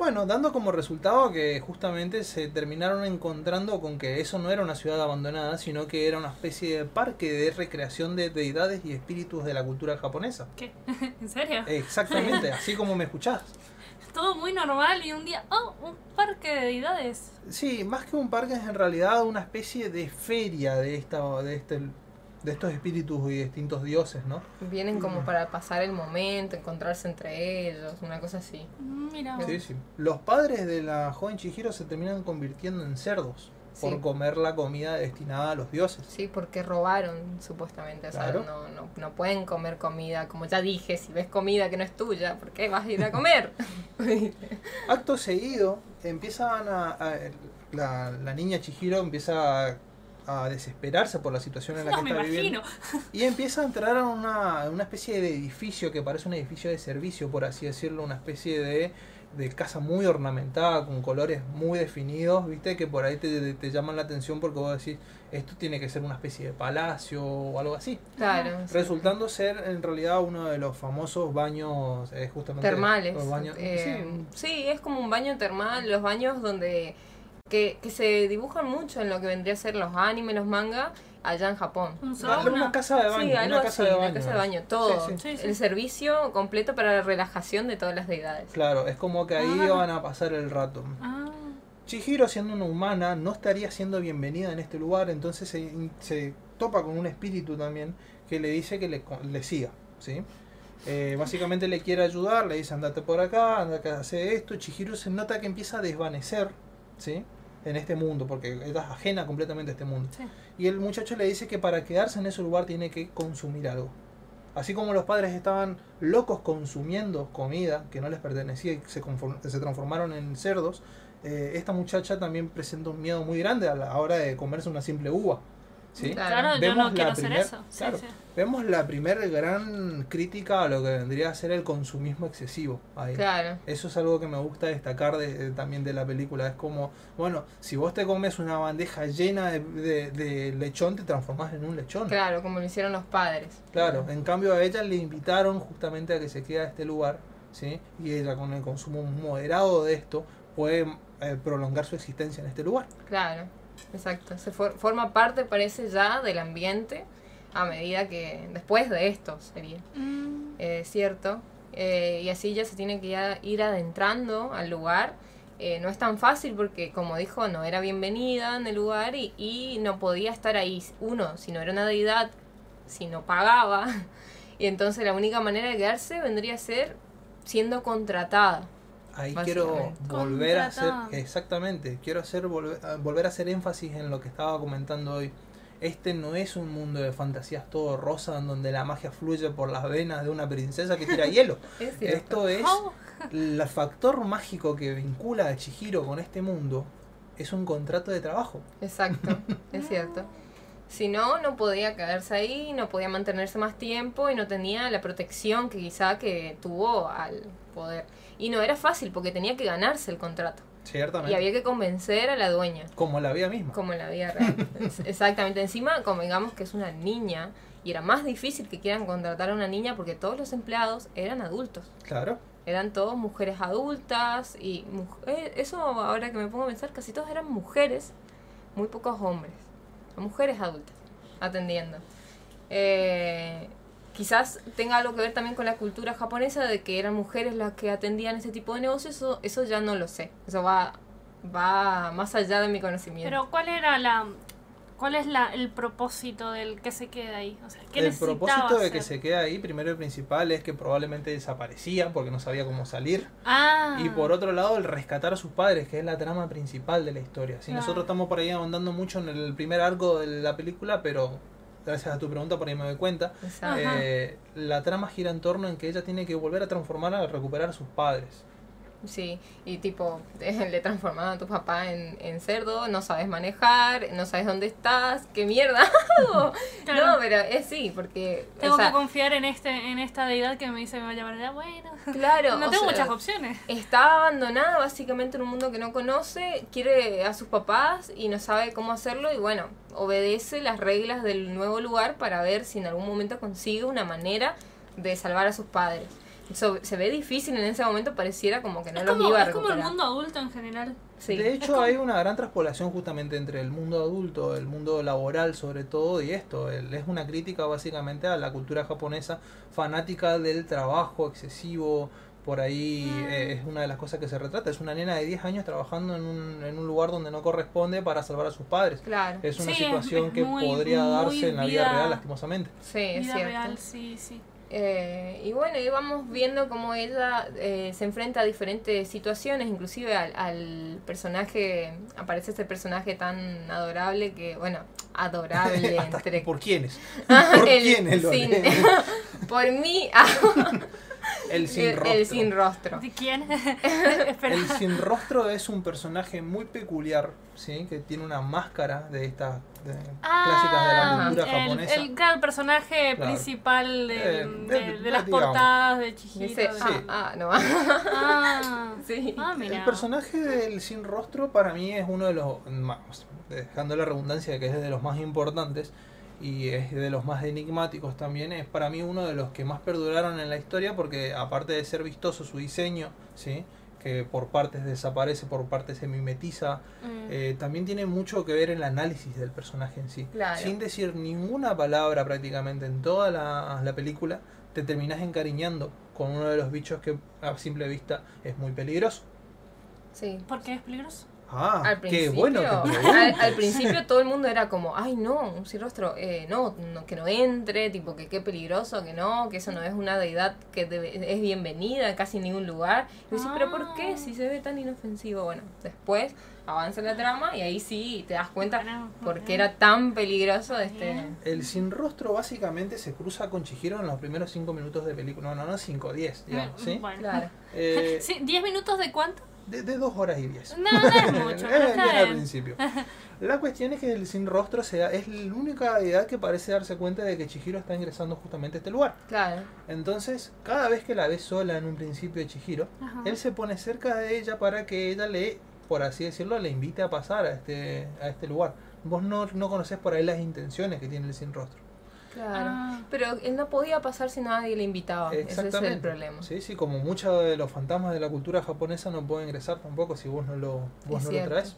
Bueno, dando como resultado que justamente se terminaron encontrando con que eso no era una ciudad abandonada, sino que era una especie de parque de recreación de deidades y espíritus de la cultura japonesa. ¿Qué? ¿En serio? Exactamente, así como me escuchás. Todo muy normal y un día, oh, un parque de deidades. Sí, más que un parque es en realidad una especie de feria de esta de este de estos espíritus y distintos dioses, ¿no? Vienen como para pasar el momento, encontrarse entre ellos, una cosa así. Mm, Mira, Sí, sí. Los padres de la joven Chihiro se terminan convirtiendo en cerdos por comer la comida destinada a los dioses. Sí, porque robaron, supuestamente. O sea, Claro. no, no, no pueden comer comida. Como ya dije, si ves comida que no es tuya, ¿por qué vas a ir a comer? Acto seguido, empiezan a, a- la, la niña Chihiro empieza a, a desesperarse por la situación en la no que me está imagino. viviendo y empieza a entrar a una, una especie de edificio que parece un edificio de servicio, por así decirlo, una especie de, de casa muy ornamentada con colores muy definidos, viste que por ahí te, te llaman la atención porque vos decís esto tiene que ser una especie de palacio o algo así. Claro. sí. Resultando ser en realidad uno de los famosos baños eh, justamente termales. los baños- eh, sí, sí. es como un baño termal, los baños donde que, que se dibujan mucho en lo que vendría a ser los animes, los mangas, allá en Japón. Un Claro, sauna. una casa de baño, sí, algo una casa así, de una baño. casa de baño, todo. Sí, sí. Sí, sí. El servicio completo para la relajación de todas las deidades. Claro, es como que ahí Ah. van a pasar el rato. Ah, Chihiro, siendo una humana, no estaría siendo bienvenida en este lugar, entonces se, se topa con un espíritu también que le dice que le, le siga, ¿sí? Eh, básicamente le quiere ayudar, le dice andate por acá, anda acá, hace esto. Chihiro se nota que empieza a desvanecer, ¿sí? En este mundo, porque es ajena completamente a este mundo. sí. Y el muchacho le dice que para quedarse en ese lugar tiene que consumir algo. Así como los padres estaban locos consumiendo comida que no les pertenecía y se, se transformaron en cerdos, eh, esta muchacha también presenta un miedo muy grande a la hora de comerse una simple uva. ¿Sí? Claro. Claro, yo Vemos no la quiero hacer eso. Sí, claro. sí. Vemos la primer gran crítica a lo que vendría a ser el consumismo excesivo. Ahí. Claro. Eso es algo que me gusta destacar de, de- también de la película. Es como, bueno, si vos te comes una bandeja llena de, de- de lechón, te transformás en un lechón. Claro, como lo hicieron los padres. Claro, en cambio a ella le invitaron justamente a que se quede a este lugar, ¿sí? Y ella con el consumo moderado de esto puede eh, prolongar su existencia en este lugar. Claro, exacto. Se for- forma parte, parece ya, del ambiente a medida que después de esto sería. Mm, Eh, cierto. Eh, y así ella se tiene que ya ir adentrando al lugar. Eh, no es tan fácil porque, como dijo, no era bienvenida en el lugar y, y no podía estar ahí. Uno, si no era una deidad, si no pagaba. Y entonces la única manera de quedarse vendría a ser siendo contratada. Ahí quiero volver a hacer, exactamente, quiero hacer volver, a- volver a hacer énfasis en lo que estaba comentando hoy. Este no es un mundo de fantasías todo rosa en donde la magia fluye por las venas de una princesa que tira hielo. Es. Esto es Oh, el factor mágico que vincula a Chihiro con este mundo es un contrato de trabajo. Exacto, es cierto. Si no, no podía quedarse ahí, no podía mantenerse más tiempo y no tenía la protección que quizá que tuvo al poder. Y no era fácil porque tenía que ganarse el contrato. Ciertamente. Y había que convencer a la dueña, Como la vida misma. como en la vida real. Exactamente. Encima, convengamos que es una niña y era más difícil que quieran contratar a una niña porque todos los empleados eran adultos. Claro. Eran todos mujeres adultas y mu- eh, eso ahora que me pongo a pensar, casi todos eran mujeres, muy pocos hombres, mujeres adultas atendiendo. Eh, quizás tenga algo que ver también con la cultura japonesa de que eran mujeres las que atendían ese tipo de negocios, eso, eso ya no lo sé, eso va, va más allá de mi conocimiento. pero ¿cuál era la... ¿Cuál es la, el propósito del que se queda ahí? O sea, ¿qué El necesitaba propósito de que se quede ahí, primero y principal, es que probablemente desaparecía porque no sabía cómo salir. Ah, Y por otro lado, el rescatar a sus padres, que es la trama principal de la historia. Si Claro. nosotros estamos por ahí ahondando mucho en el primer arco de la película, pero gracias a tu pregunta por ahí me doy cuenta, eh, la trama gira en torno en que ella tiene que volver a transformar, a recuperar a sus padres. Sí, y tipo, le transformaron a tu papá en, en cerdo, no sabes manejar, no sabes dónde estás, qué mierda. Claro. No, pero es sí, porque. tengo o sea, que confiar en este en esta deidad que me dice que me va a llevar allá. Bueno, Claro, no o tengo sea, muchas opciones. Está abandonada básicamente en un mundo que no conoce, quiere a sus papás y no sabe cómo hacerlo y bueno, obedece las reglas del nuevo lugar para ver si en algún momento consigue una manera de salvar a sus padres. So- se ve difícil en ese momento, pareciera como que no es, los como, iba a es como el mundo adulto en general. Sí. De hecho, como- hay una gran transpolación justamente entre el mundo adulto, el mundo laboral sobre todo, y esto. El- es una crítica básicamente a la cultura japonesa fanática del trabajo excesivo. Por ahí Mm. eh, es una de las cosas que se retrata. Es una nena de 10 años trabajando en un, en un lugar donde no corresponde para salvar a sus padres. Claro. Es una Sí, situación es que muy- podría muy darse en la vida vida- real, lastimosamente. Sí, es Vida cierto. real, sí, sí. Eh, y bueno, y vamos viendo cómo ella eh, se enfrenta a diferentes situaciones, inclusive al, al personaje, aparece este personaje tan adorable que, bueno, adorable entre... ¿Por quiénes? ¿Por El quiénes sin-? Por mí, ah, El sin el, rostro. el sin rostro. ¿De quién? El sin rostro es un personaje muy peculiar, ¿sí? que tiene una máscara de estas de- clásicas de la Ah, cultura el, japonesa. El, personaje Claro. principal de, Eh, de- de- de las digamos. portadas de Chihiro. Dice, ah, Sí. ah, no. Ah, sí. ah, mira. El personaje del sin rostro para mí es uno de los más, dejando la redundancia de que es de los más importantes y es de los más enigmáticos también, es para mí uno de los que más perduraron en la historia porque aparte de ser vistoso su diseño, ¿sí? que por partes desaparece, por partes se mimetiza, Mm. eh, también tiene mucho que ver el análisis del personaje en sí. Claro. Sin decir ninguna palabra prácticamente en toda la, la película, te terminas encariñando con uno de los bichos que a simple vista es muy peligroso. Sí. ¿Por qué es peligroso? Ah, Al qué principio, bueno que te al, al principio todo el mundo era como, ay no, un sin rostro, eh, no, no, que no entre, tipo que qué peligroso, que no, que eso no es una deidad que debe- es bienvenida en casi ningún lugar. Y yo pero ¿por qué? Ah. Si se ve tan inofensivo. Bueno, después avanza la trama y ahí sí te das cuenta Bueno, por bueno. qué era tan peligroso este... El sin rostro básicamente se cruza con Chihiro en los primeros 5 minutos de película. No, no, no 5, 10, digamos, Mm, ¿sí? Bueno. Claro. Eh, Sí, ¿10 minutos de cuánto? De, de 2 horas y 10. No, no es mucho, está bien al principio. La cuestión es que el sin rostro sea, es la única deidad que parece darse cuenta de que Chihiro está ingresando justamente a este lugar. Claro. Entonces, cada vez que la ve sola en un principio de Chihiro, Ajá. él se pone cerca de ella para que ella le, por así decirlo, le invite a pasar a este, a este lugar. Vos no, no conocés por ahí las intenciones que tiene el sin rostro. Claro. Ah. Pero él no podía pasar si nadie le invitaba. Ese es el problema. Sí, sí, como muchos de los fantasmas de la cultura japonesa no pueden ingresar tampoco si vos no lo, vos no lo traes.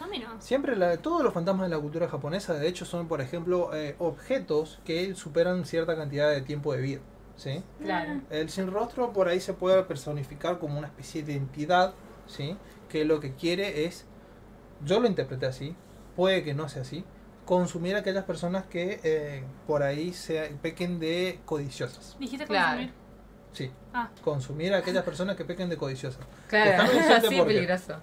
Ah, mira. Siempre la- todos los fantasmas de la cultura japonesa, de hecho, son, por ejemplo, eh, objetos que superan cierta cantidad de tiempo de vida. ¿sí? Claro. El sin rostro por ahí se puede personificar como una especie de entidad, ¿sí? Que lo que quiere es, yo lo interpreté así, puede que no sea así, consumir a aquellas personas que eh, por ahí se pequen de codiciosas. Dijiste Claro. consumir. Sí, Ah, consumir a aquellas personas que pequen de codiciosas. Claro, así peligroso.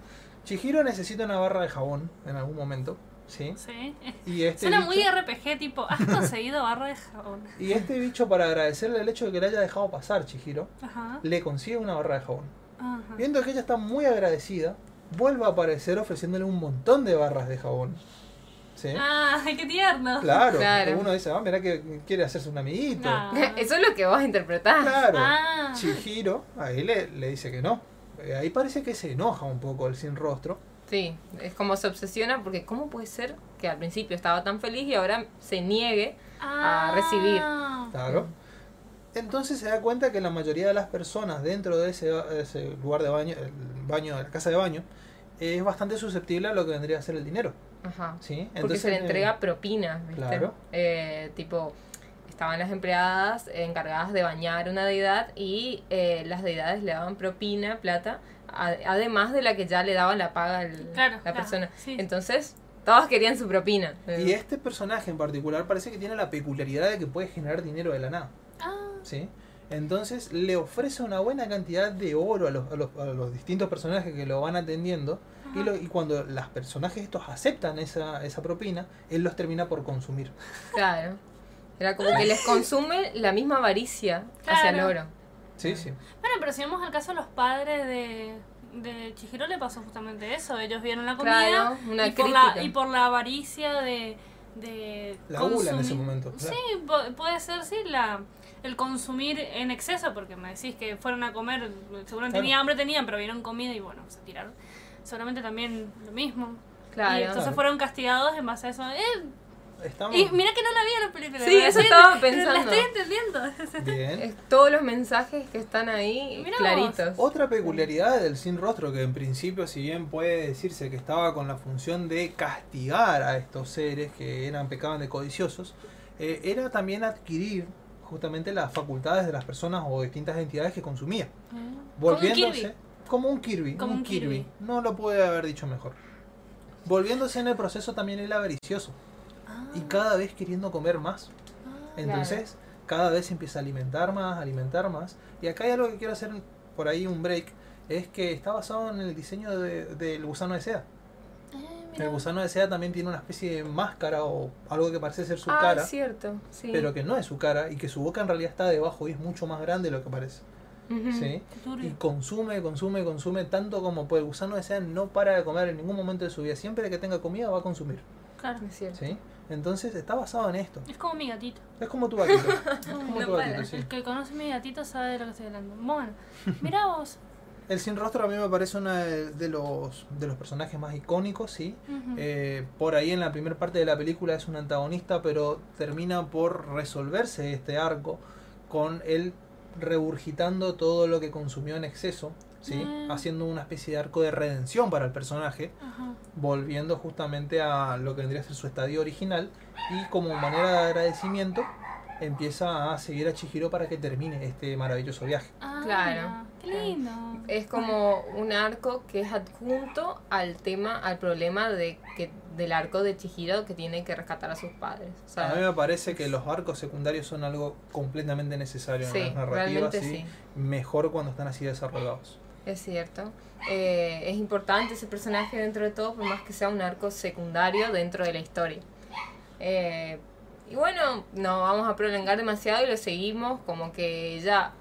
Chihiro necesita una barra de jabón en algún momento, ¿sí? sí. Y este Suena muy RPG, tipo, has conseguido barra de jabón. Y este bicho, para agradecerle el hecho de que le haya dejado pasar Chihiro, Ajá. le consigue una barra de jabón. Ajá. Viendo que ella está muy agradecida, vuelve a aparecer ofreciéndole un montón de barras de jabón. ¿Sí? ¡Ay, qué tierno! Claro, Claro. uno dice, ah, mirá que quiere hacerse un amiguito. Ah. Eso es lo que vos interpretás. Claro. Ah. Chihiro, ahí le, le dice que no. Eh, Ahí parece que se enoja un poco el sin rostro. Sí, es como se obsesiona porque ¿cómo puede ser que al principio estaba tan feliz y ahora se niegue? a recibir. Ah. Claro. Entonces se da cuenta que la mayoría de las personas dentro de ese, ese lugar de baño, el baño de la casa de baño, es bastante susceptible a lo que vendría a ser el dinero. Ajá. ¿sí? Porque se le eh, entrega propina, ¿viste? claro. Eh, tipo, estaban las empleadas encargadas de bañar una deidad y eh, las deidades le daban propina, plata, a- además de la que ya le daban la paga el- Claro, la claro, persona. sí. Entonces, todos querían su propina. Y este personaje en particular parece que tiene la peculiaridad de que puede generar dinero de la nada. Ah, ¿sí? Entonces le ofrece una buena cantidad de oro a los, a los, a los distintos personajes que lo van atendiendo. Y, Ajá. lo- y cuando los personajes estos aceptan esa, esa propina, él los termina por consumir. Claro. Era como que les consume la misma avaricia hacia el Claro. oro. Sí, sí. Bueno, pero si vemos el caso de los padres de, de Chihiro, le pasó justamente eso. Ellos vieron la comida Claro, una y, por crítica. la, y por la avaricia de. de La gula en consumir- ese momento. Sí, puede ser, sí, la, el consumir en exceso, porque me decís que fueron a comer, seguramente Claro. tenía hambre, tenían, pero vieron comida y bueno, se tiraron. Seguramente también lo mismo. Claro. Y entonces Claro. fueron castigados en base a eso. Eh, Estamos y mira que no la vi a la película. Sí, la eso estoy- estaba La pensando. estoy entendiendo. bien. Es todos los mensajes que están ahí Mirá claritos. Otra peculiaridad del sin rostro que en principio, si bien puede decirse que estaba con la función de castigar a estos seres que eran pecaban de codiciosos, eh, era también adquirir justamente las facultades de las personas o distintas entidades que consumía. Un Volviéndose Kirby. Como un Kirby, Como un un Kirby. Kirby. No lo puede haber dicho mejor. Volviéndose en el proceso también el avaricioso Ah, y cada vez queriendo comer más. ah. Entonces, cada vez se empieza a alimentar más, alimentar más. Y acá hay algo que quiero hacer por ahí un break. Es que está basado en el diseño de- del gusano de seda. Mira. El gusano de seda también tiene una especie de máscara o algo que parece ser su ah, cara, cierto. Sí. pero que no es su cara y que su boca en realidad está debajo y es mucho más grande de lo que parece. Y consume, consume, consume tanto como puede. El gusano de seda no para de comer en ningún momento de su vida. Siempre que tenga comida va a consumir. Claro. Es cierto. ¿sí? Entonces está basado en esto. Es como mi gatito. Es como tu gatito. Es como No tu para. gatito, sí. El que conoce a mi gatito sabe de lo que estoy hablando. Bueno, mira vos. El sin rostro a mí me parece uno de los, de los personajes más icónicos, sí. Eh, por ahí en la primera parte de la película es un antagonista, pero termina por resolverse este arco con él regurgitando todo lo que consumió en exceso, ¿sí? Mm. haciendo una especie de arco de redención para el personaje, Ajá. volviendo justamente a lo que vendría a ser su estadio original y como manera de agradecimiento empieza a seguir a Chihiro para que termine este maravilloso viaje. Ah, Claro. Qué lindo. Es como un arco que es adjunto al tema, al problema de que del arco de Chihiro que tiene que rescatar a sus padres. O sea, A mí me parece que los arcos secundarios son algo completamente necesario Sí, en las narrativas y sí. mejor cuando están así desarrollados. Es cierto. Eh, es importante ese personaje dentro de todo, por más que sea un arco secundario dentro de la historia. Eh, y bueno, no vamos a prolongar demasiado y lo seguimos como que ella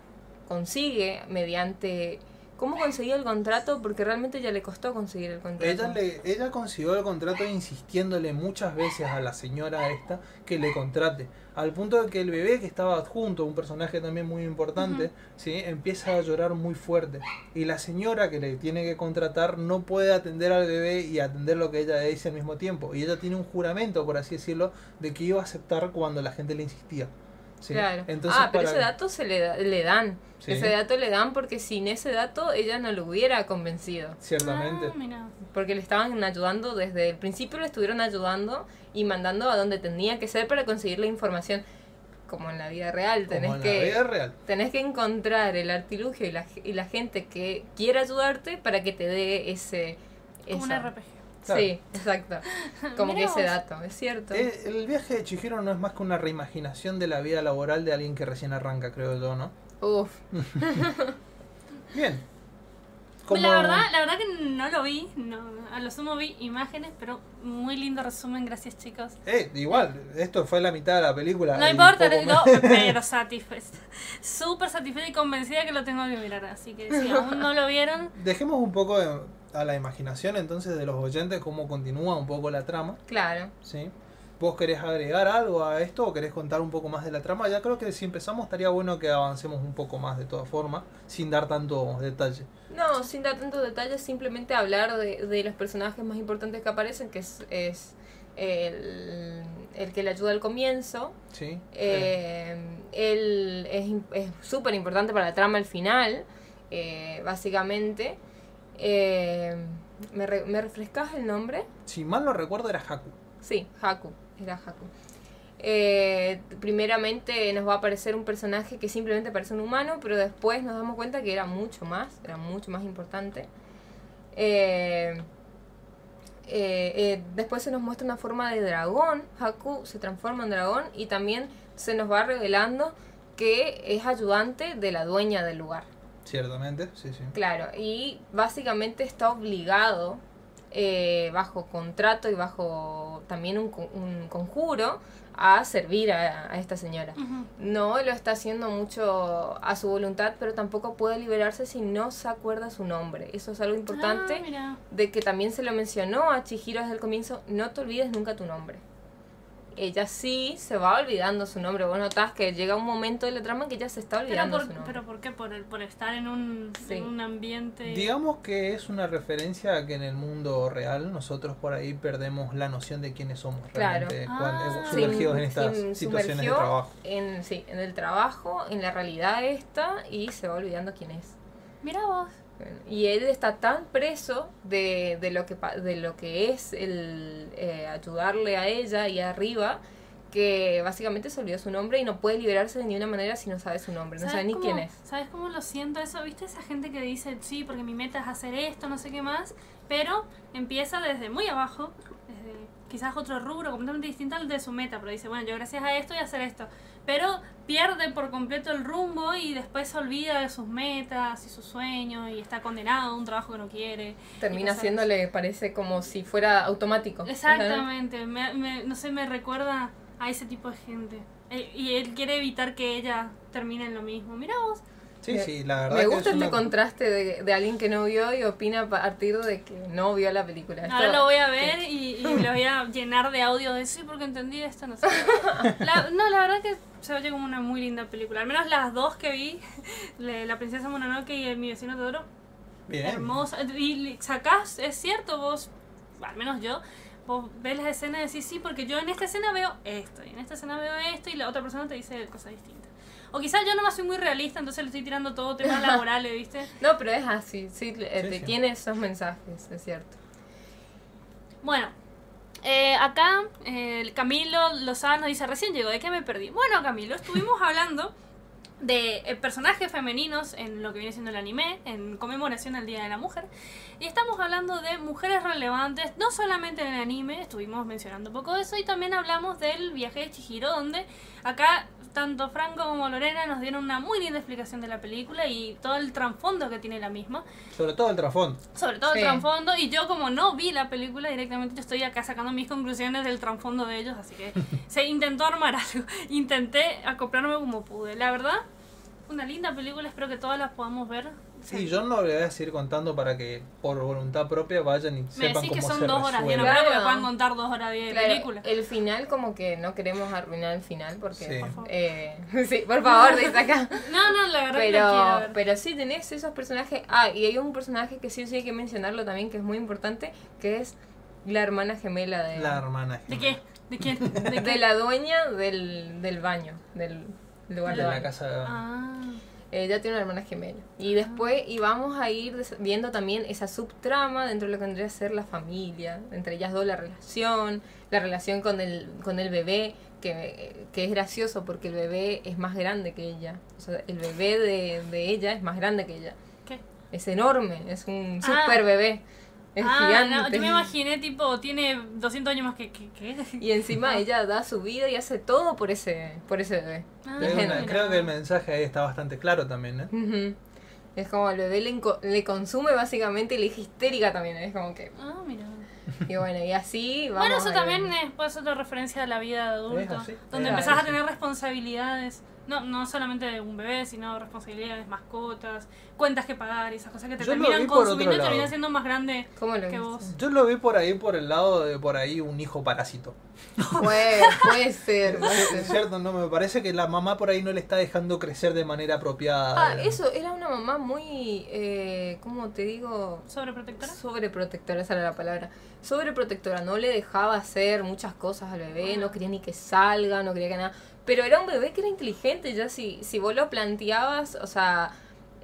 consigue mediante... ¿Cómo consiguió el contrato? Porque realmente ya le costó conseguir el contrato. Ella, le, ella consiguió el contrato insistiéndole muchas veces a la señora esta que le contrate. Al punto de que el bebé que estaba adjunto, un personaje también muy importante, ¿sí? empieza a llorar muy fuerte. Y la señora que le tiene que contratar no puede atender al bebé y atender lo que ella le dice al mismo tiempo. Y ella tiene un juramento, por así decirlo, de que iba a aceptar cuando la gente le insistía. ¿Sí? Claro. Entonces, ah, pero para- ese dato se le, da- le dan. Sí. Ese dato le dan porque sin ese dato ella no lo hubiera convencido. Ciertamente. Ah, mira. Porque le estaban ayudando desde el principio, le estuvieron ayudando y mandando a donde tenía que ser para conseguir la información. como en la vida real. Tenés Como en que la vida real. tenés que encontrar el artilugio y la, y la gente que quiera ayudarte para que te dé ese... Como un RPG. Claro. Sí, exacto. Como que ese dato, es cierto. Eh, el viaje de Chihiro no es más que una reimaginación de la vida laboral de alguien que recién arranca, creo yo, ¿no? Uf, Bien. La verdad, la verdad que no lo vi, no, a lo sumo vi imágenes, pero muy lindo resumen, gracias chicos. Eh, igual, esto fue la mitad de la película. No importa, no, pero satisfecha. Súper satisfecha y convencida que lo tengo que mirar, así que si aún no lo vieron, Dejemos un poco de- a la imaginación entonces de los oyentes cómo continúa un poco la trama, claro. ¿sí? ¿Vos querés agregar algo a esto o querés contar un poco más de la trama? Ya creo que si empezamos estaría bueno que avancemos un poco más de todas formas, sin dar tanto detalle. No, sin dar tantos detalles, simplemente hablar de, de los personajes más importantes que aparecen, que es, es el, el que le ayuda al comienzo. ¿Sí? Eh, él es súper importante para la trama al final, eh, básicamente. Eh, ¿me, re- ¿Me refrescas el nombre? Si mal no recuerdo era Haku. Sí, Haku, era Haku. Eh, primeramente nos va a aparecer un personaje que simplemente parece un humano, pero después nos damos cuenta que era mucho más, era mucho más importante. Eh, eh, eh, después se nos muestra una forma de dragón, Haku se transforma en dragón y también se nos va revelando que es ayudante de la dueña del lugar. Ciertamente, sí, sí. Claro, y básicamente está obligado, eh, bajo contrato y bajo también un, un conjuro, a servir a, a esta señora. No lo está haciendo mucho a su voluntad, pero tampoco puede liberarse si no se acuerda su nombre. Eso es algo importante, Ah, de que también se lo mencionó a Chihiro desde el comienzo, no te olvides nunca tu nombre. Ella sí se va olvidando su nombre. Vos notás que llega un momento de la trama que ella se está Pero olvidando por, su nombre. pero ¿por qué? Por, el, por estar en un, Sí. en un ambiente... Digamos que es una referencia a que en el mundo real nosotros por ahí perdemos la noción de quiénes somos Claro. realmente Ah. cuando, Se sumergidos en estas situaciones de trabajo. En, sí, en el trabajo, en la realidad esta, y se va olvidando quién es. Mira vos. Y él está tan preso de, de, lo, que, de lo que es el eh, ayudarle a ella y arriba, que básicamente se olvidó su nombre y no puede liberarse de ninguna manera si no sabe su nombre, no sabe ¿Sabes ni cómo- quién es. ¿Sabes cómo lo siento eso? ¿Viste esa gente que dice, sí, porque mi meta es hacer esto, no sé qué más? Pero empieza desde muy abajo, desde quizás otro rubro completamente distinto al de su meta, pero dice, bueno, yo gracias a esto voy a hacer esto. Pero pierde por completo el rumbo y después se olvida de sus metas y sus sueños y está condenado a un trabajo que no quiere. Termina haciéndole, parece como si fuera automático. Exactamente, me, me- no sé, me recuerda a ese tipo de gente. Eh, Y él quiere evitar que ella termine en lo mismo. Mira vos. Sí, Me- sí, la verdad Me que gusta es este una- contraste de, de alguien que no vio y opina a partir de que no vio la película. Ahora Esto- lo voy a ver y, y lo voy a llenar de audio de sí porque entendí esto, no sé. La- no, la verdad que se oye como una muy linda película. Al menos las dos que vi, La princesa Mononoke y el, Mi vecino Totoro, Bien. hermosa. Y sacás, es cierto, vos, al menos yo, vos ves las escenas y decís sí, porque yo en esta escena veo esto, y en esta escena veo esto, y la otra persona te dice cosas distintas. O quizás yo nomás soy muy realista, entonces le estoy tirando todo temas laborales, ¿viste? No, pero es así, sí, eh, Sí, tiene esos mensajes, es cierto. Bueno, eh, acá eh, Camilo Lozano dice, recién llegó, ¿de qué me perdí? Bueno, Camilo, estuvimos hablando de eh, personajes femeninos en lo que viene siendo el anime, en conmemoración al Día de la Mujer. Y estamos hablando de mujeres relevantes, no solamente en el anime, estuvimos mencionando un poco de eso, y también hablamos del viaje de Chihiro, donde acá tanto Franco como Lorena nos dieron una muy linda explicación de la película y todo el trasfondo que tiene la misma Sobre todo el trasfondo. sobre todo Sí. el trasfondo y yo como no vi la película directamente yo estoy acá sacando mis conclusiones del trasfondo de ellos así que se intentó armar algo intenté acoplarme como pude la verdad una linda película espero que todas las podamos ver Sí, yo no le voy a seguir contando para que por voluntad propia vayan y me sepan decís cómo que son se dos horas yo no creo que me puedan contar dos horas de Claro, película el final como que no queremos arruinar el final porque... Sí. Por favor. eh, sí, por favor, dice acá. no no la verdad que la quiero Pero, ver pero sí tenés esos personajes. Ah, y hay un personaje que sí o sí hay que mencionarlo también, que es muy importante, que es la hermana gemela de, La hermana. de qué de quién de, de, qué? la dueña del, del baño, del lugar De de la baño. casa. ah Ella tiene una hermana gemela. Y después y vamos a ir viendo también esa subtrama dentro de lo que vendría a ser la familia. Entre ellas dos la relación, la relación con el, con el bebé, que, que es gracioso porque el bebé es más grande que ella. O sea, el bebé de, de ella es más grande que ella. ¿Qué? Es enorme, es un Ah. super bebé. Es ah, gigante. no, yo me imaginé, tipo, tiene 200 años más que. que, que- Y encima ella da su vida y hace todo por ese, por ese bebé. Ah, Es una- creo que el mensaje ahí está bastante claro también, ¿eh? Ujú. Es como el bebé le, consume básicamente y le deja histérica también. Es como que. Ah, mira. Y bueno, y así vamos. Bueno, eso a- también es, puede ser otra referencia a la vida de adulto. Es así. Donde Es empezás a tener responsabilidades. No, no solamente de un bebé, sino responsabilidades, mascotas, cuentas que pagar y esas cosas que te Yo lo terminan vi por otro consumiendo y lado. terminan siendo más grande ¿Cómo lo que viste? vos. Yo lo vi por ahí, por el lado de por ahí un hijo parásito. Puede, puede ser. puede Es ser. cierto, no, me parece que la mamá por ahí no le está dejando crecer de manera apropiada. Ah, eso, era una mamá muy, eh, ¿cómo te digo? ¿Sobreprotectora? Sobreprotectora, esa era la palabra. Sobreprotectora, no le dejaba hacer muchas cosas al bebé, no quería ni que salga, no quería que nada. Pero era un bebé que era inteligente, ya si, si vos lo planteabas, o sea,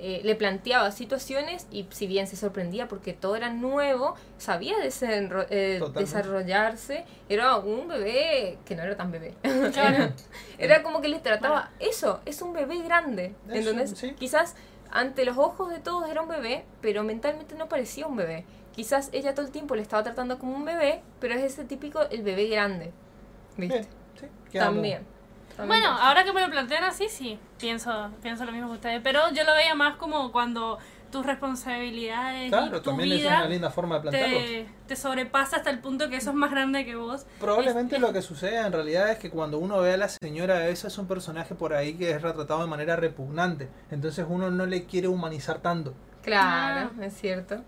eh, le planteabas situaciones y si bien se sorprendía porque todo era nuevo, sabía desenro- eh, desarrollarse. Era un bebé que no era tan bebé. Claro. Era como que les trataba, eso, es un bebé grande. Es ¿Entendés? un- sí. Quizás ante los ojos de todos era un bebé, pero mentalmente no parecía un bebé. Quizás ella todo el tiempo le estaba tratando como un bebé, pero es ese típico, el bebé grande. ¿Viste? Bien, sí, quedamos. También. Bueno, ahora que me lo plantean así, sí, pienso, pienso lo mismo que ustedes. Pero yo lo veía más como cuando tus responsabilidades Claro, y tu también es vida una linda forma de plantearlo. te, te sobrepasa hasta el punto que eso es más grande que vos. Probablemente Es- lo que sucede en realidad es que cuando uno ve a la señora esa es un personaje por ahí que es retratado de manera repugnante. Entonces uno no le quiere humanizar tanto. Claro, Ah. es cierto.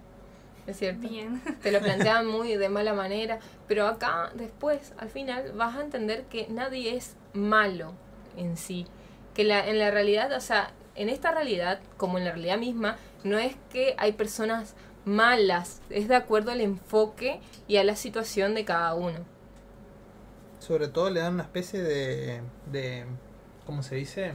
Es cierto. Bien. Te lo plantean muy de mala manera, pero acá después, al final, vas a entender que nadie es malo en sí. Que la, en la realidad, o sea, en esta realidad, como en la realidad misma, no es que hay personas malas, es de acuerdo al enfoque y a la situación de cada uno. Sobre todo le dan una especie de, de ¿cómo se dice?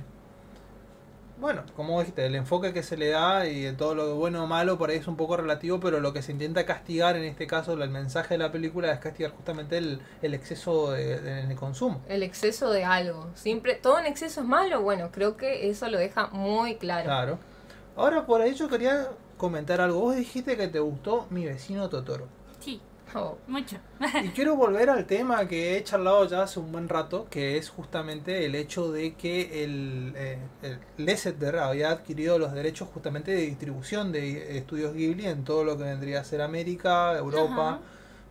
Bueno, como dijiste, el enfoque que se le da y de todo lo bueno o malo por ahí es un poco relativo, pero lo que se intenta castigar en este caso, el mensaje de la película es castigar justamente el, el exceso de, de- en el consumo. El exceso de algo. Siempre, todo en exceso es malo. Bueno, creo que eso lo deja muy claro. Claro. Ahora por ahí yo quería comentar algo. Vos dijiste que te gustó mi vecino Totoro. Oh, mucho. Y quiero volver al tema que he charlado ya hace un buen rato, que es justamente el hecho de que el, eh, el Lasseter había adquirido los derechos justamente de distribución de estudios Ghibli en todo lo que vendría a ser América, Europa. Ajá.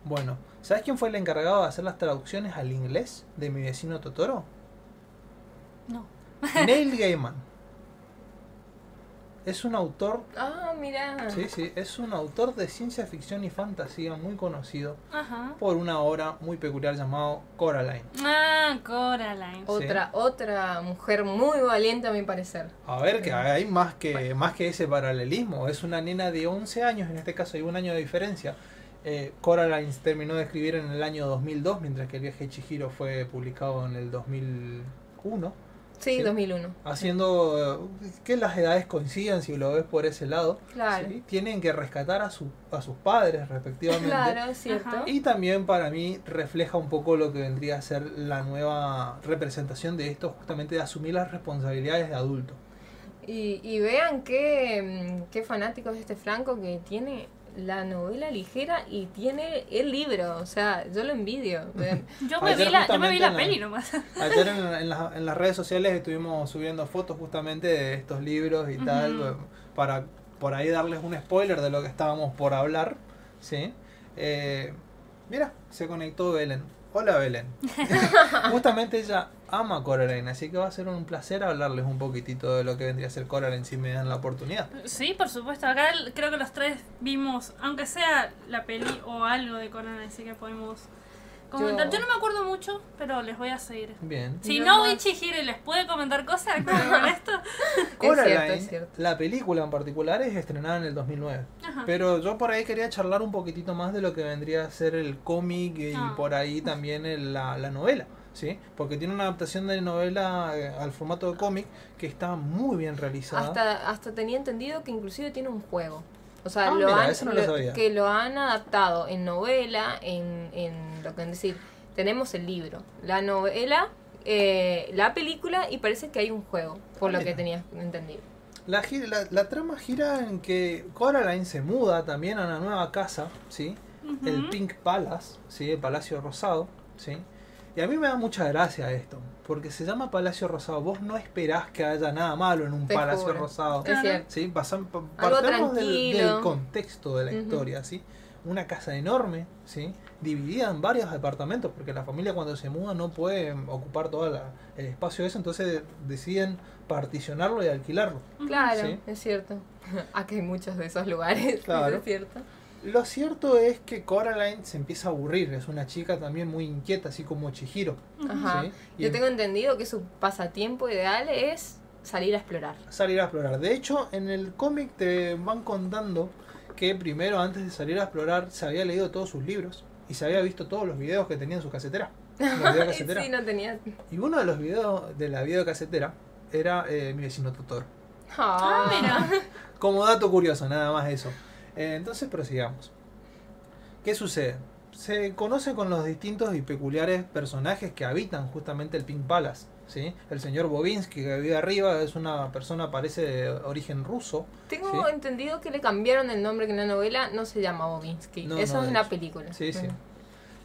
Bueno, ¿sabes quién fue el encargado de hacer las traducciones al inglés de mi vecino Totoro? No. Neil Gaiman. Es un autor, Ah, mira. sí, sí, es un autor de ciencia ficción y fantasía muy conocido Ajá. por una obra muy peculiar llamado Coraline. Ah, Coraline. Otra, otra mujer muy valiente a mi parecer. A ver, que hay más que, más que ese paralelismo. Es una nena de 11 años, en este caso hay un año de diferencia. Eh, Coraline terminó de escribir en el año 2002, mientras que el viaje de Chihiro fue publicado en el 2001. Sí, Sí. 2001. Haciendo eh, que las edades coincidan, si lo ves por ese lado. Claro. ¿sí? Tienen que rescatar a, su, a sus padres, respectivamente. Claro, es cierto. Ajá. Y también para mí refleja un poco lo que vendría a ser la nueva representación de esto, justamente de asumir las responsabilidades de adulto. Y, y vean qué, mm, qué fanático es este Franco que tiene la novela ligera y tiene el libro. O sea, yo lo envidio. Yo me vi la, yo me vi la la- peli nomás. Ayer en, en las- en las redes sociales estuvimos subiendo fotos justamente de estos libros y tal, eh, para por ahí darles un spoiler de lo que estábamos por hablar. ¿sí? Eh, mira, se conectó Belén. Hola Belén. justamente ella ama Coraline, así que va a ser un placer hablarles un poquitito de lo que vendría a ser Coraline si me dan la oportunidad. Sí, por supuesto. Acá creo que los tres vimos, aunque sea la peli o algo de Coraline, así que podemos comentar. Yo, Yo- no me acuerdo mucho, pero les voy a seguir. Bien. Si Yo no más- vi Chihiro y les puede comentar cosas con esto. Coraline, cierto, es cierto. la película en particular es estrenada en el 2009. Ajá. Pero yo por ahí quería charlar un poquitito más de lo que vendría a ser el cómic y Ah. por ahí también el- la, la novela, ¿sí? Porque tiene una adaptación de novela eh, al formato de cómic que está muy bien realizada. Hasta, hasta tenía entendido que inclusive tiene un juego. O sea, Ah, lo mira, han, eso no lo lo- sabía. que lo han adaptado en novela, en, en lo que es decir, tenemos el libro, la novela eh, la película y parece que hay un juego, por lo Mira. que tenía entendido. La, la, la trama gira en que Coraline se muda también a una nueva casa, ¿sí? El Pink Palace, ¿sí? El Palacio Rosado, ¿sí? Y a mí me da mucha gracia esto, porque se llama Palacio Rosado. Vos no esperás que haya nada malo en un Te Palacio juro. Rosado. Es Claro. ¿sí? Pasan- partamos del, contexto de la historia, ¿sí? Una casa enorme, ¿sí? Dividida en varios departamentos, porque la familia cuando se muda no puede ocupar todo el espacio ese, entonces deciden particionarlo y alquilarlo. Claro, Sí. es cierto. Acá hay muchos de esos lugares, Claro. es cierto. Lo cierto es que Coraline se empieza a aburrir, es una chica también muy inquieta, así como Chihiro. Ajá. Sí, y Yo en- tengo entendido que su pasatiempo ideal es salir a explorar. salir a explorar. De hecho, en el cómic te van contando que primero, antes de salir a explorar, se había leído todos sus libros y se había visto todos los videos que tenía en su casetera. Videocasetera. sí, no tenía. Y uno de los videos de la videocasetera era eh, mi vecino Totoro. Ah, mira. Como dato curioso, nada más eso. Eh, entonces prosigamos. ¿Qué sucede? Se conoce con los distintos y peculiares personajes que habitan justamente el Pink Palace. ¿sí? El señor Bobinsky que vive arriba es una persona, parece de origen ruso. Tengo Sí. entendido que le cambiaron el nombre que en la novela no se llama Bobinsky. No, Eso no, es la hecho. película. Sí, sí.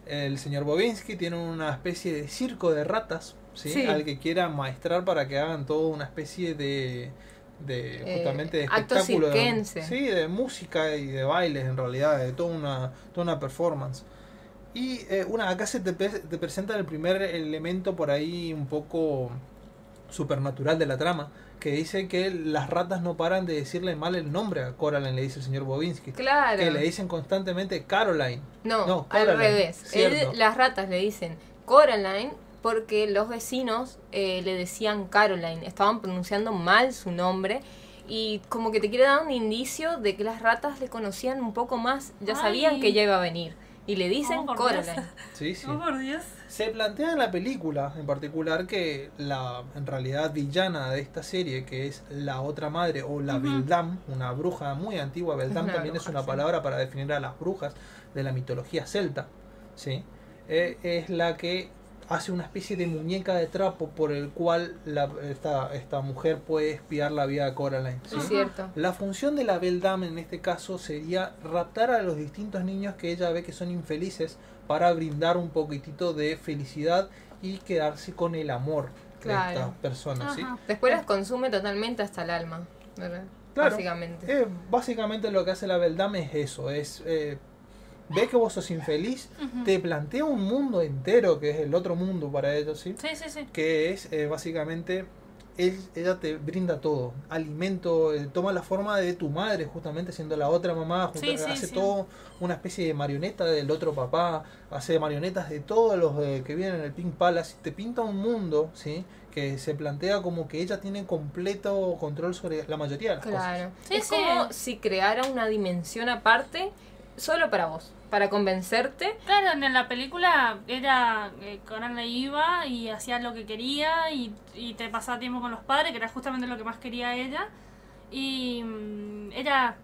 El señor Bobinsky tiene una especie de circo de ratas, ¿sí? Al que quiera maestrar para que hagan toda una especie de, de Eh, justamente de espectáculo. de- sí, de música y de bailes en realidad, de toda una, toda una performance. Y eh, una, acá se te, te presenta el primer elemento por ahí un poco supernatural de la trama, que dice que las ratas no paran de decirle mal el nombre a Coraline, le dice el señor Bobinsky. Claro. Que le dicen constantemente Caroline. No, No, al revés. Él- las ratas le dicen Coraline porque los vecinos eh, le decían Caroline. Estaban pronunciando mal su nombre. Y como que te quiere dar un indicio de que las ratas le conocían un poco más. Ya Ay. sabían que ella iba a venir. Y le dicen Oh, por Coraline. Dios. Sí, sí. Oh, por Dios. Se plantea en la película, en particular, que la en realidad villana de esta serie, que es la otra madre o la Ujú. Beldam, una bruja muy antigua, Beldam Una también es una sí. palabra para definir a las brujas de la mitología celta, ¿sí? Eh, es la que hace una especie de muñeca de trapo por el cual la- esta, esta mujer puede espiar la vida de Coraline. ¿sí? Es cierto. La función de la Beldam en este caso sería raptar a los distintos niños que ella ve que son infelices para brindar un poquitito de felicidad y quedarse con el amor de Claro. estas personas. ¿sí? Después las consume totalmente hasta el alma. ¿verdad? Claro. Básicamente. Eh, básicamente lo que hace la Beldam es eso, es eh, ve que vos sos infeliz, te plantea un mundo entero que es el otro mundo para ellos, ¿sí? Sí, sí, sí. que es eh, básicamente él- ella te brinda todo, alimento, eh, toma la forma de tu madre justamente siendo la otra mamá, junto- Sí, sí, hace sí. todo una especie de marioneta del otro papá, hace marionetas de todos los eh, que vienen en el Pink Palace, te pinta un mundo, ¿sí? que se plantea como que ella tiene completo control sobre la mayoría de las cosas. Claro. Sí, es sí. como si creara una dimensión aparte solo para vos. Para convencerte. Claro, en la película era eh, iba y hacía lo que quería y, y te pasaba tiempo con los padres, que era justamente lo que más quería ella. Y mm, ella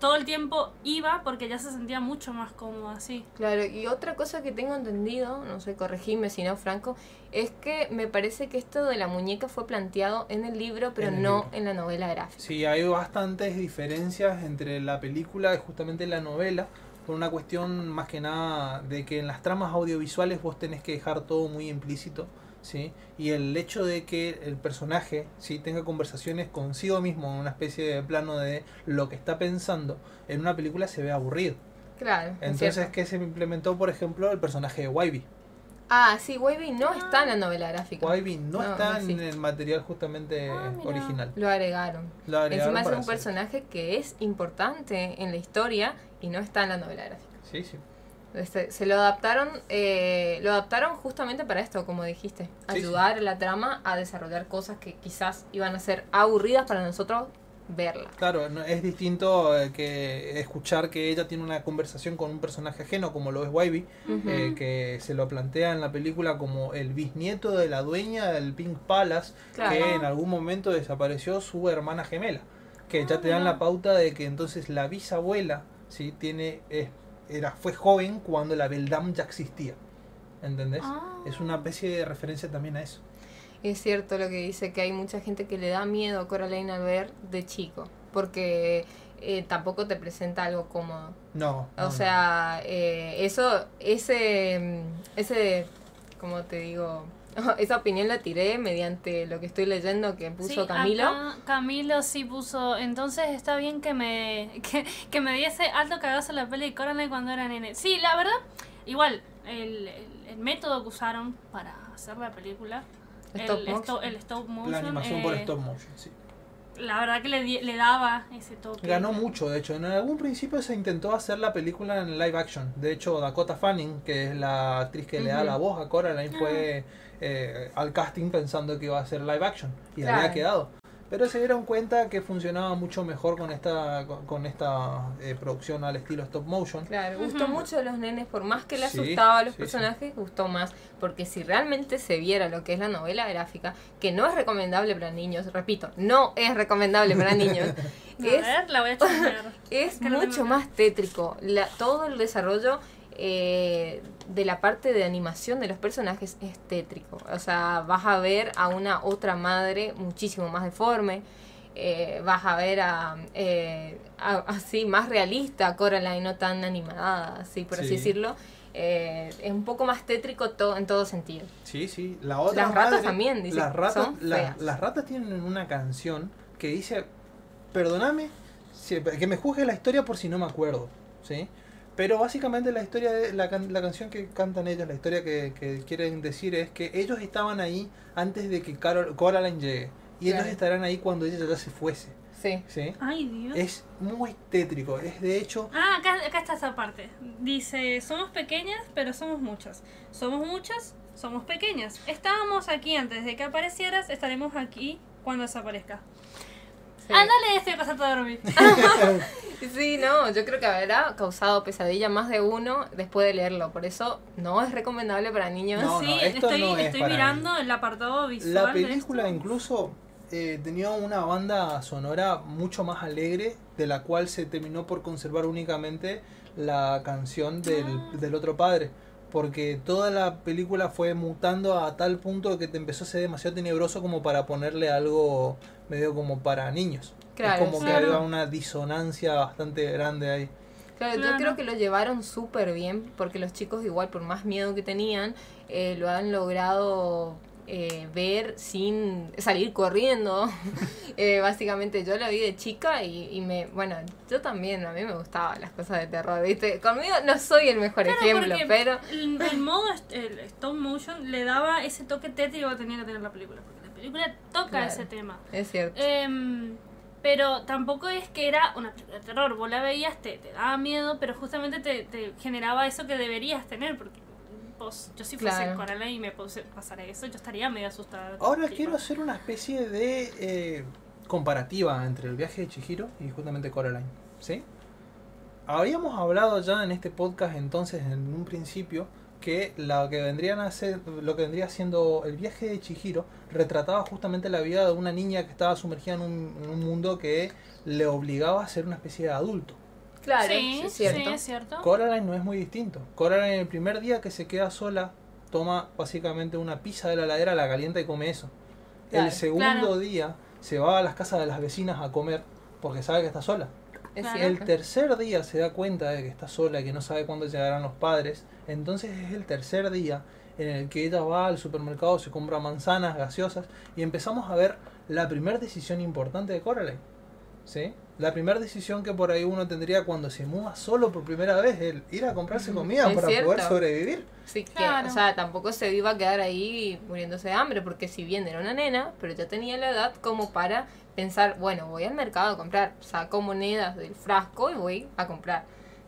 todo el tiempo iba porque ya se sentía mucho más cómoda así. Claro, y otra cosa que tengo entendido, no sé, corregime si no, Franco, es que me parece que esto de la muñeca fue planteado en el libro, pero En el no libro. en la novela gráfica. Sí, hay bastantes diferencias entre la película y justamente la novela, por una cuestión más que nada de que en las tramas audiovisuales vos tenés que dejar todo muy implícito, ¿sí? Y el hecho de que el personaje, ¿sí? tenga conversaciones consigo mismo, en una especie de plano de lo que está pensando, en una película se ve aburrido. Claro. es Entonces, cierto. que se implementó, por ejemplo, el personaje de Wybie. Ah, sí, Wavy no está en la novela gráfica. Wybie no, No, está no en el material justamente Ah, original. Lo agregaron. Lo agregaron Encima es un hacer- personaje que es importante en la historia y no está en la novela gráfica. Sí, sí. Este, se lo adaptaron, eh, lo adaptaron justamente para esto, como dijiste, Sí, ayudar a la trama a desarrollar cosas que quizás iban a ser aburridas para nosotros verlas. Claro, no- es distinto eh, que escuchar que ella tiene una conversación con un personaje ajeno como lo es Wybie, eh, que se lo plantea en la película como el bisnieto de la dueña del Pink Palace, Claro. que en algún momento desapareció su hermana gemela, que ya Ah, te dan la pauta de que entonces la bisabuela, sí, tiene es- era fue joven cuando la Beldam ya existía. ¿entendés? Ah. Es una especie de referencia también a eso. Es cierto lo que dice, que hay mucha gente que le da miedo a Coraline al ver de chico, porque eh, tampoco te presenta algo cómodo. No. no, O no. sea, eh, eso, ese, mm, ese, como te digo, esa opinión la tiré mediante lo que estoy leyendo que puso Sí, Camilo. acá Camilo sí puso. Entonces está bien que me que, que me diese alto cagazo la peli de Coraline cuando era nene. Sí, la verdad, igual, el, el, el método que usaron para hacer la película, Stop el, motion. stop, el stop motion, La animación por eh, stop motion, sí. la verdad que le, le daba ese toque. Ganó mucho, de hecho. En algún principio se intentó hacer la película en live action. De hecho, Dakota Fanning, que es la actriz que le da la voz a Coraline, Ah. fue eh, al casting pensando que iba a ser live action. Y Claro. había quedado. Pero se dieron cuenta que funcionaba mucho mejor con esta con, con esta eh, producción al estilo stop motion. Claro, gustó mucho a los nenes, por más que le Sí, asustaba a los sí, personajes, gustó más. Porque si realmente se viera lo que es la novela gráfica, que no es recomendable para niños, repito, no es recomendable para niños, A es, ver, la voy a es que lo mucho más tétrico. La, todo el desarrollo eh, de la parte de animación de los personajes es tétrico. O sea, vas a ver a una otra madre muchísimo más deforme. eh, vas a ver a, eh, a- así más realista a Coraline, no tan animada, así por así Sí. decirlo. Eh, es un poco más tétrico to- en todo sentido. Sí, sí. La otra Las ratas también, dice, Las ratas, son la- feas. las ratas tienen una canción que dice, perdóname, que me juzgue la historia por si no me acuerdo, ¿sí? Pero básicamente la historia, de, la, can- la canción que cantan ellos, la historia que, que quieren decir es que ellos estaban ahí antes de que Carol, Coraline llegue. Y ellos Claro. estarán ahí cuando ella ya se fuese, Sí. ¿sí? Ay, Dios. Es muy tétrico, es de hecho... Ah, acá, acá está esa parte. Dice, somos pequeñas, pero somos muchas. Somos muchas, somos pequeñas. Estábamos aquí antes de que aparecieras, estaremos aquí cuando desaparezca. Sí. Ándale, estoy pasando a dormir. Sí, no, yo creo que habrá causado pesadilla más de uno después de leerlo. Por eso no es recomendable para niños. No, sí, esto estoy, no es estoy para mirando el apartado visual. La película incluso eh, tenía una banda sonora mucho más alegre, de la cual se terminó por conservar únicamente la canción del, Ah. del otro padre. Porque toda la película fue mutando a tal punto que te empezó a ser demasiado tenebroso como para ponerle algo medio como para niños. Claro, es como que había una disonancia bastante grande ahí. Claro, Claro. yo creo que lo llevaron súper bien porque los chicos igual, por más miedo que tenían, eh, lo han logrado eh, ver sin salir corriendo. Eh, básicamente yo la vi de chica y, y me, bueno, yo también, a mí me gustaban las cosas de terror, ¿viste? Conmigo no soy el mejor Claro, ejemplo, pero... el, el modo el stop motion le daba ese toque tétrico que tenía que tener la película. Porque la película toca Claro. ese tema. Es cierto. Em, pero tampoco es que era una película de terror. Vos la veías, te, te daba miedo, pero justamente te, te generaba eso que deberías tener. Porque vos, yo si fuese Claro. Coraline y me puse- pasara eso, yo estaría medio asustada. Ahora Tipo, quiero hacer una especie de eh, comparativa entre el viaje de Chihiro y justamente Coraline. ¿Sí? Habíamos hablado ya en este podcast entonces en un principio que lo que vendrían a ser, lo que vendría siendo el viaje de Chihiro retrataba justamente la vida de una niña que estaba sumergida en un, en un mundo que le obligaba a ser una especie de adulto. Claro, sí, es cierto. sí, es cierto. Coraline no es muy distinto. Coraline el primer día que se queda sola toma básicamente una pizza de la heladera, la calienta y come eso. Claro, el segundo claro. día se va a las casas de las vecinas a comer porque sabe que está sola. es. El tercer día se da cuenta de que está sola y que no sabe cuándo llegarán los padres. Entonces es el tercer día en el que ella va al supermercado, se compra manzanas, gaseosas y empezamos a ver la primera decisión importante de Coraline. ¿Sí? La primera decisión que por ahí uno tendría cuando se muda solo por primera vez, el ir a comprarse comida Es para cierto. poder sobrevivir. Sí, que, o sea, tampoco se iba a quedar ahí muriéndose de hambre, porque si bien era una nena, pero ya tenía la edad como para pensar, bueno, voy al mercado a comprar, saco monedas del frasco y voy a comprar.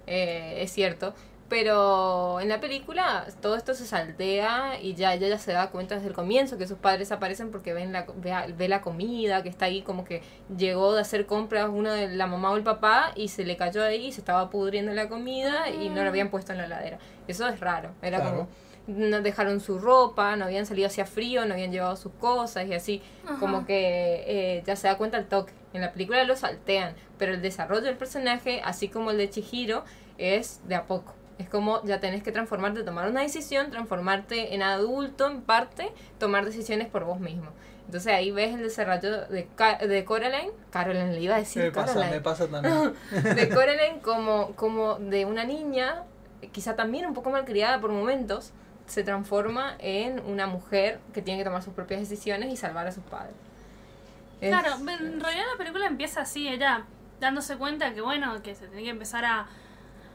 Eh, es cierto. Pero en la película todo esto se saltea y ya ella ya se da cuenta desde el comienzo que sus padres aparecen porque ven la, ve, ve la comida que está ahí como que llegó de hacer compras uno de la mamá o el papá y se le cayó ahí y se estaba pudriendo la comida y no lo habían puesto en la heladera. Eso es raro. Era Claro. como no dejaron su ropa, no habían salido hacia frío, no habían llevado sus cosas y así. Ajá. Como que eh, ya se da cuenta el toque. En la película lo saltean, pero el desarrollo del personaje, así como el de Chihiro, es de a poco. Es como ya tenés que transformarte, tomar una decisión, transformarte en adulto en parte, tomar decisiones por vos mismo. Entonces ahí ves el desarrollo de, Ca- de Coraline, Caroline le iba a decir Me pasa, Caroline, me pasa también. de Coraline como, como de una niña, quizá también un poco malcriada por momentos, se transforma en una mujer que tiene que tomar sus propias decisiones y salvar a sus padres. Es- Claro, en realidad la película empieza así, ella dándose cuenta que bueno, que se tiene que empezar a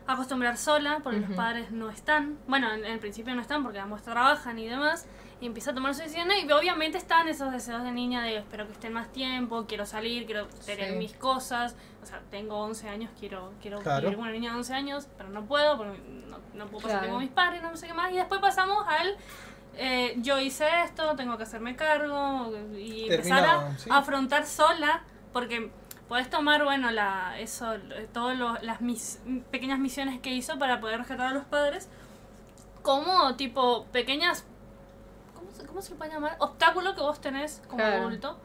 acostumbrar sola porque los padres no están, bueno, en, en principio no están porque ambos trabajan y demás, y empieza a tomar sus decisiones y obviamente están esos deseos de niña de espero que estén más tiempo, quiero salir, quiero tener Sí. mis cosas, o sea, tengo 11 años, quiero, quiero Claro. vivir con una niña de 11 años, pero no puedo porque no, no puedo pasar Claro. tiempo con mis padres, no sé qué más, y después pasamos al... eh, yo hice esto, tengo que hacerme cargo y Termina, empezar a, sí. a afrontar sola, porque podés tomar, bueno, la, eso, todas las mis- pequeñas misiones que hizo para poder rescatar a los padres, como tipo pequeñas, ¿cómo se, cómo se le puede llamar? Obstáculo que vos tenés como Claro. adulto.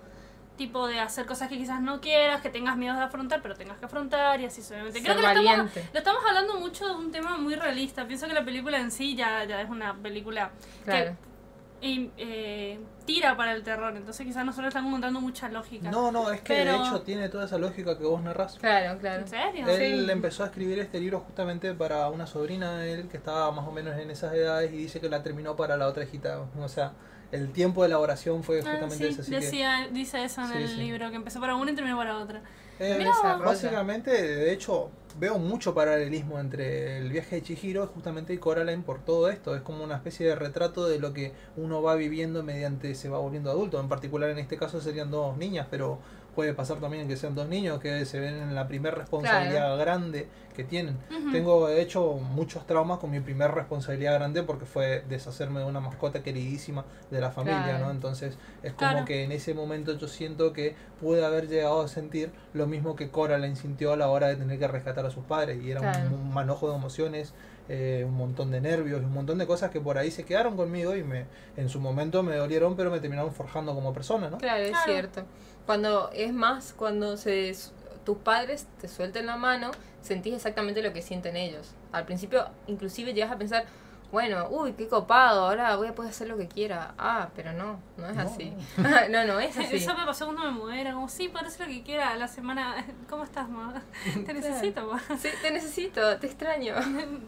Tipo de hacer cosas que quizás no quieras, que tengas miedo de afrontar, pero tengas que afrontar y así suavemente. Creo que lo estamos, lo estamos hablando mucho de un tema muy realista. Pienso que la película en sí ya, ya es una película Claro. y, eh, tira para el terror. Entonces quizás nosotros estamos contando mucha lógica. No, no, es que Pero- de hecho tiene toda esa lógica que vos narrás. Claro, claro. ¿En serio? Él Sí. empezó a escribir este libro justamente para una sobrina de él que estaba más o menos en esas edades y dice que la terminó para la otra hijita. O sea, el tiempo de elaboración fue Ah, justamente sí, ese. Así que, decía, dice eso en Sí, el sí. libro, que empezó para una y terminó para otra. Eh, básicamente, de hecho, veo mucho paralelismo entre el viaje de Chihiro justamente y Coraline por todo esto. Es como una especie de retrato de lo que uno va viviendo mediante se va volviendo adulto. En particular, en este caso serían dos niñas, pero puede pasar también que sean dos niños que se ven en la primera responsabilidad grande que tienen. Tengo, de hecho, muchos traumas con mi primer responsabilidad grande porque fue deshacerme de una mascota queridísima de la familia, Claro. ¿no? Entonces, es como Claro. que en ese momento yo siento que pude haber llegado a sentir lo mismo que Coraline sintió a la hora de tener que rescatar a sus padres. Y era un- Claro. un, manojo de emociones, eh, un montón de nervios, un montón de cosas que por ahí se quedaron conmigo y me en su momento me dolieron, pero me terminaron forjando como persona, ¿no? Claro, es Claro. cierto. Cuando es más, cuando se tus padres te suelten la mano, sentís exactamente lo que sienten ellos. Al principio, inclusive llegas a pensar, bueno, uy, qué copado, ahora voy a poder hacer lo que quiera. Ah, pero no, no es No. así. no, no es así. Eso me pasó cuando me mudé, era como, sí, parece lo que quiera la semana. ¿Cómo estás, ma? Te necesito, ma. Sí, te necesito, te extraño.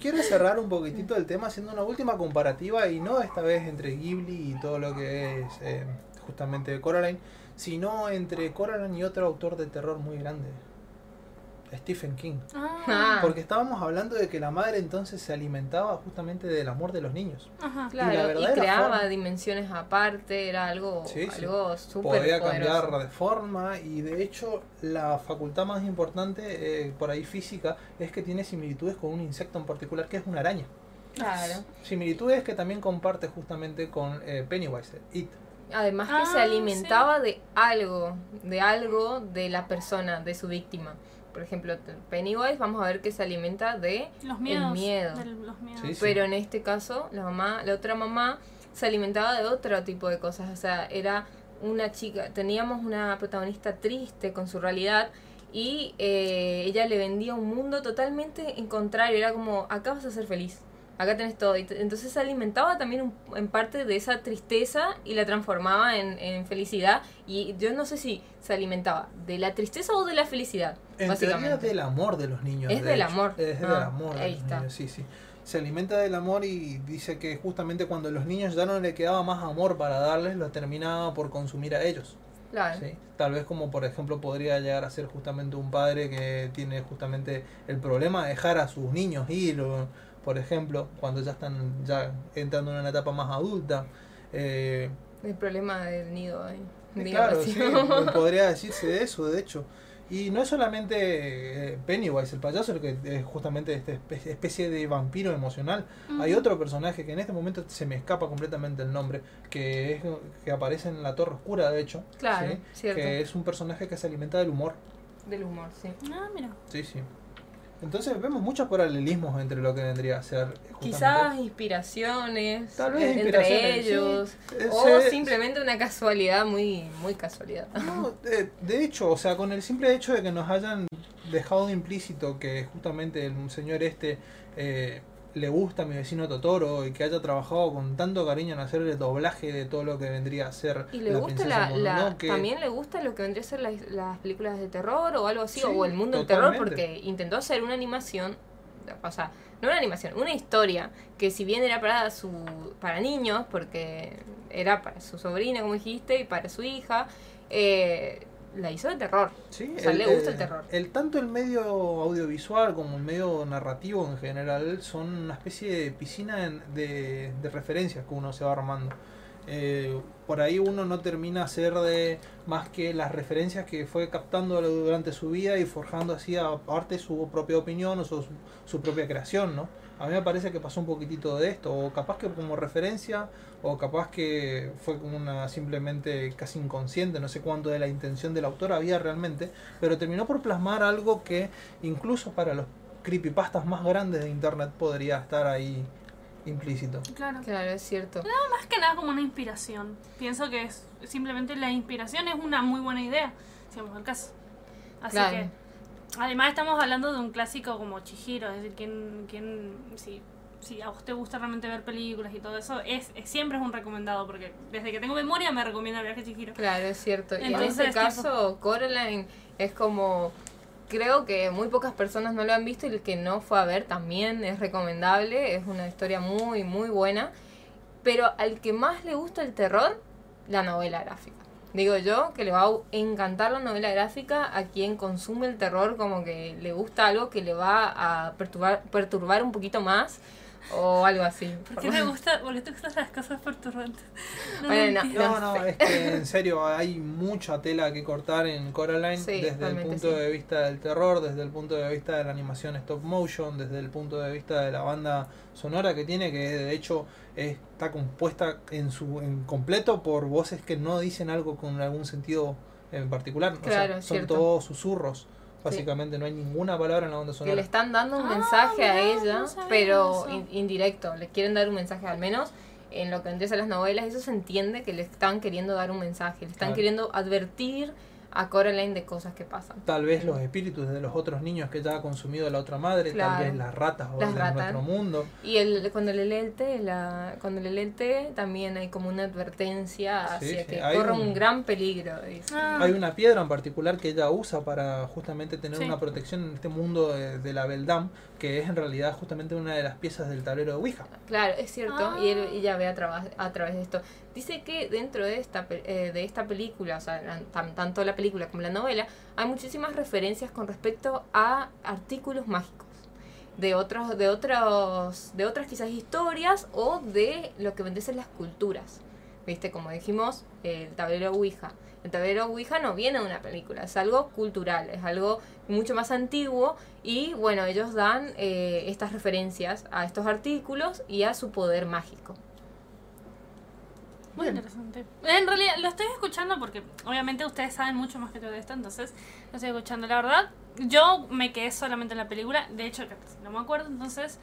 Quiero cerrar un poquitito el tema haciendo una última comparativa y no esta vez entre Ghibli y todo lo que es eh, justamente Coraline, sino entre Coraline y otro autor de terror muy grande, Stephen King. Ah, Ah. Porque estábamos hablando de que la madre entonces se alimentaba justamente del amor de los niños. ajá. Claro, y, creaba forma- dimensiones aparte, era algo, Sí, sí. algo súper Podía poderoso. cambiar de forma y de hecho la facultad más importante eh, por ahí física es que tiene similitudes con un insecto en particular que es una araña. Claro. Similitudes que también comparte justamente con eh, Pennywise, It. Además que Ah, se alimentaba de algo, de algo de la persona, de su víctima. Por ejemplo, Pennywise, vamos a ver que se alimenta de Los miedos. miedo. del- los miedos. Sí, sí. Pero en este caso, la mamá, la otra mamá, se alimentaba de otro tipo de cosas. O sea, era una chica, teníamos una protagonista triste con su realidad y eh, ella le vendía un mundo totalmente en contrario. Era como, acá vas a ser feliz, acá tenés todo. Y entonces se alimentaba también un- en parte de esa tristeza y la transformaba en, en felicidad. Y yo no sé si se alimentaba de la tristeza o de la felicidad, En básicamente. del amor de los niños. Es de del hecho. amor. Es del Ah, amor de ahí los está. niños, sí, sí. Se alimenta del amor y dice que justamente cuando los niños ya no le quedaba más amor para darles, lo terminaba por consumir a ellos. Claro. ¿sí? Tal vez como por ejemplo podría llegar a ser justamente un padre que tiene justamente el problema de dejar a sus niños ir, o, por ejemplo, cuando ya están ya entrando en una etapa más adulta. Eh, El problema del nido ahí. Digamos claro, así. sí, podría decirse de eso, de hecho. Y no es solamente eh, Pennywise, el payaso, el que es justamente esta espe- especie de vampiro emocional. Hay otro personaje que en este momento se me escapa completamente el nombre, que es que aparece en La Torre Oscura, de hecho. Claro, ¿sí? cierto. Que es un personaje que se alimenta del humor. Del humor, sí. Ah, mira. Sí, sí. Entonces vemos muchos paralelismos entre lo que vendría a ser. Quizás inspiraciones Tal vez eh, inspiraciones, entre ellos. sí. Eh, O se- simplemente una casualidad muy, muy casualidad. No, de, de hecho, o sea, con el simple hecho de que nos hayan dejado de implícito que justamente el señor este eh, le gusta a mi vecino Totoro y que haya trabajado con tanto cariño en hacer el doblaje de todo lo que vendría a ser Y le la gusta la, la- también le gusta lo que vendría a ser las, las películas de terror o algo así, Sí, o el mundo del terror, porque intentó hacer una animación, o sea, no una animación, una historia, que si bien era para su para niños, porque era para su sobrina, como dijiste, y para su hija, eh, la hizo de terror. Sí, O sea, le gusta el terror. El, tanto el medio audiovisual como el medio narrativo en general son una especie de piscina en- de, de referencias que uno se va armando. Eh, por ahí uno no termina a ser de más que las referencias que fue captando durante su vida y forjando así aparte su propia opinión o su, su propia creación, ¿no? A mí me parece que pasó un poquitito de esto, o capaz que como referencia, o capaz que fue como una simplemente casi inconsciente, no sé cuánto de la intención del autor había realmente, pero terminó por plasmar algo que incluso para los creepypastas más grandes de internet podría estar ahí implícito. Claro. Claro, es cierto. Más que nada como una inspiración. Pienso que es simplemente la inspiración es una muy buena idea, si vamos al caso. Así Claro. que, además estamos hablando de un clásico como Chihiro, es decir, quien, quien si, si a usted gusta realmente ver películas y todo eso, es, es- siempre es un recomendado, porque desde que tengo memoria me recomienda el viaje Chihiro. Claro, es cierto. y en este tipo- caso, Coraline es como. Creo que muy pocas personas no lo han visto y el que no fue a ver también es recomendable. Es una historia muy, muy buena. Pero al que más le gusta el terror, la novela gráfica. Digo yo que le va a encantar la novela gráfica a quien consume el terror, como que le gusta algo que le va a perturbar, perturbar un poquito más o algo así. ¿Por qué te gusta, por qué te gustan las cosas perturbantes? No Bueno, no. No, no, es que en serio hay mucha tela que cortar en Coraline Sí, desde el punto sí. de vista del terror, desde el punto de vista de la animación stop motion, desde el punto de vista de la banda sonora que tiene, que de hecho está compuesta en su en completo por voces que no dicen algo con algún sentido en particular, o sea, Claro, son todos susurros. Básicamente no hay ninguna palabra en la que sonora. le están dando un Ah, mensaje a mirá, ella, no pero in- indirecto. Le quieren dar un mensaje al menos en lo que empieza las novelas. Eso se entiende que le están queriendo dar un mensaje. Le están Claro. queriendo advertir a Coraline de cosas que pasan. Tal vez los espíritus de los otros niños que ya ha consumido la otra madre, Claro. tal vez las ratas o Las de ratas. nuestro mundo. Y el, cuando le lee el té, la, cuando le lee el té, también hay como una advertencia Sí, hacia sí, que hay corre un- un... gran peligro. Ah. Hay una piedra en particular que ella usa para justamente tener Sí. una protección en este mundo de, de la Beldam, que es en realidad justamente una de las piezas del tablero de Ouija. Claro, es cierto, Ah. y él- ella ve a, través a través de esto. Dice que dentro de esta, eh, de esta película, o sea, la- tan- tanto la película como la novela, hay muchísimas referencias con respecto a artículos mágicos. De otros, de otros, de otras quizás historias o de lo que vendría a ser las culturas. Viste, como dijimos, el tablero Ouija. El tablero Ouija no viene de una película, es algo cultural, es algo mucho más antiguo y bueno, ellos dan eh, estas referencias a estos artículos y a su poder mágico. Muy interesante. En realidad lo estoy escuchando porque obviamente ustedes saben mucho más que yo de esto, entonces lo estoy escuchando. La verdad, yo me quedé solamente en la película, de hecho no me acuerdo, entonces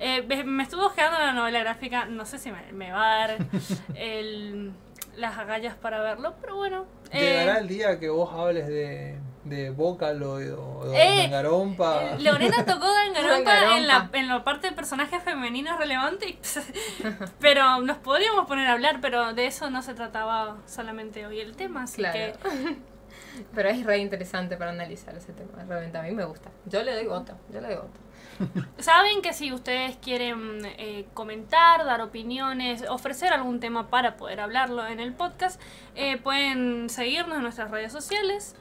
eh, me estuve buscando la novela gráfica, no sé si me, me va a dar el- las agallas para verlo, pero bueno. eh, Llegará el día que vos hables de, de Bócalo o de, o de Eh, Danganronpa. eh, Lorena tocó Danganronpa en la, en la parte de personajes femeninos relevante, pero nos podríamos poner a hablar, pero de eso no se trataba solamente hoy el tema, así Claro. que Pero es re interesante para analizar ese tema. Realmente a mí me gusta. Yo le doy voto. Yo le doy voto. Saben que si ustedes quieren eh, comentar, dar opiniones, ofrecer algún tema para poder hablarlo en el podcast, eh, pueden seguirnos en nuestras redes sociales.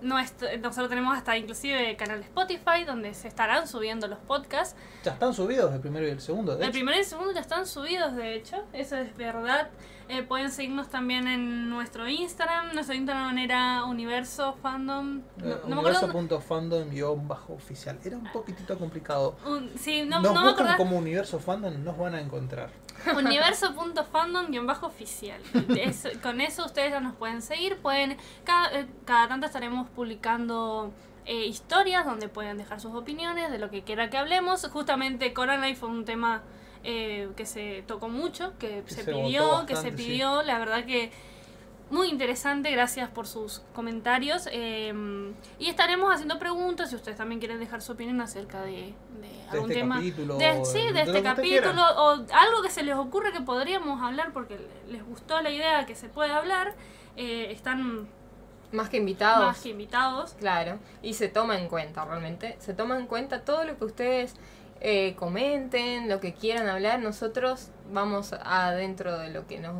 Nuestro- nosotros tenemos hasta inclusive canal de Spotify donde se estarán subiendo los podcasts. Ya están subidos el primero y el segundo. De El hecho. primero y el segundo ya están subidos, de hecho, eso es verdad. Eh, pueden seguirnos también en nuestro Instagram. Nuestro Instagram era Universo Fandom. No, Eh, no. Universo.fandom-oficial. Era un poquitito complicado. un- sí, no, nos no buscan como Universo Fandom, nos van a encontrar. universo.fandom-oficial. Es- Con eso ustedes ya nos pueden seguir. Pueden cada, eh, cada tanto estaremos publicando eh, historias donde pueden dejar sus opiniones de lo que quiera que hablemos. Justamente Coraline fue un tema eh, que se tocó mucho, que Que se, se pidió, que se sí. pidió. La verdad que muy interesante, gracias por sus comentarios. eh, y estaremos haciendo preguntas si ustedes también quieren dejar su opinión acerca de, de algún este tema. capítulo, de, sí, de de este capítulo o algo que se les ocurre que podríamos hablar porque les gustó la idea que se puede hablar. eh, están Más que invitados. más que invitados. Claro, y se toma en cuenta realmente, se toma en cuenta todo lo que ustedes eh, comenten, lo que quieran hablar, nosotros vamos adentro de lo que nos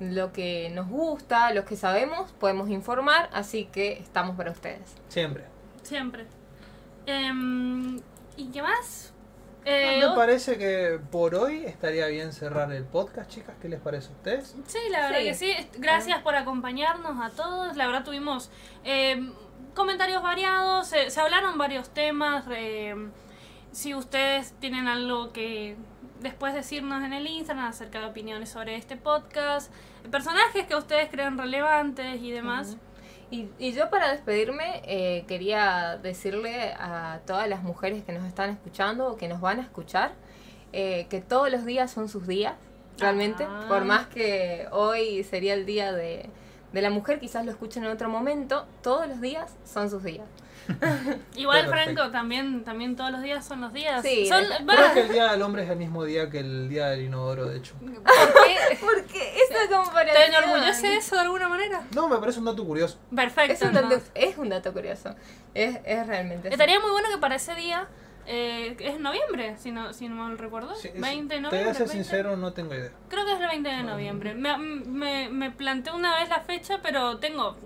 lo que nos gusta, lo que sabemos, podemos informar, así que estamos para ustedes. Siempre. Siempre. Em, ¿Y qué más? Eh, Me parece que por hoy estaría bien cerrar el podcast, chicas. ¿Qué les parece a ustedes? Sí, la verdad Sí. que sí. Gracias por acompañarnos a todos. La verdad tuvimos eh, comentarios variados, se, se hablaron varios temas. Si ustedes tienen algo que después decirnos en el Instagram acerca de opiniones sobre este podcast, personajes que ustedes crean relevantes y demás. Y, y yo para despedirme eh, quería decirle a todas las mujeres que nos están escuchando o que nos van a escuchar eh, que todos los días son sus días, realmente. Ah. Por más que hoy sería el día de, de la mujer, quizás lo escuchen en otro momento, todos los días son sus días. Igual, perfecto. Franco, también, también todos los días son los días. Sí, Son- Creo que el Día del Hombre es el mismo día que el Día del Inodoro, de hecho. ¿por qué? Porque esa comparación... ¿Te enorgullece eso de alguna manera? No, me parece un dato curioso. Perfecto. Es un, dato, entonces. es un dato curioso. Es, es realmente así. Estaría muy bueno que para ese día, eh, es noviembre, si no, si no mal recuerdo. Sí, es- 20 de Te voy noviembre. a ser 20. sincero, no tengo idea. Creo que es el 20 de noviembre. Me, me, me planteé una vez la fecha, pero tengo.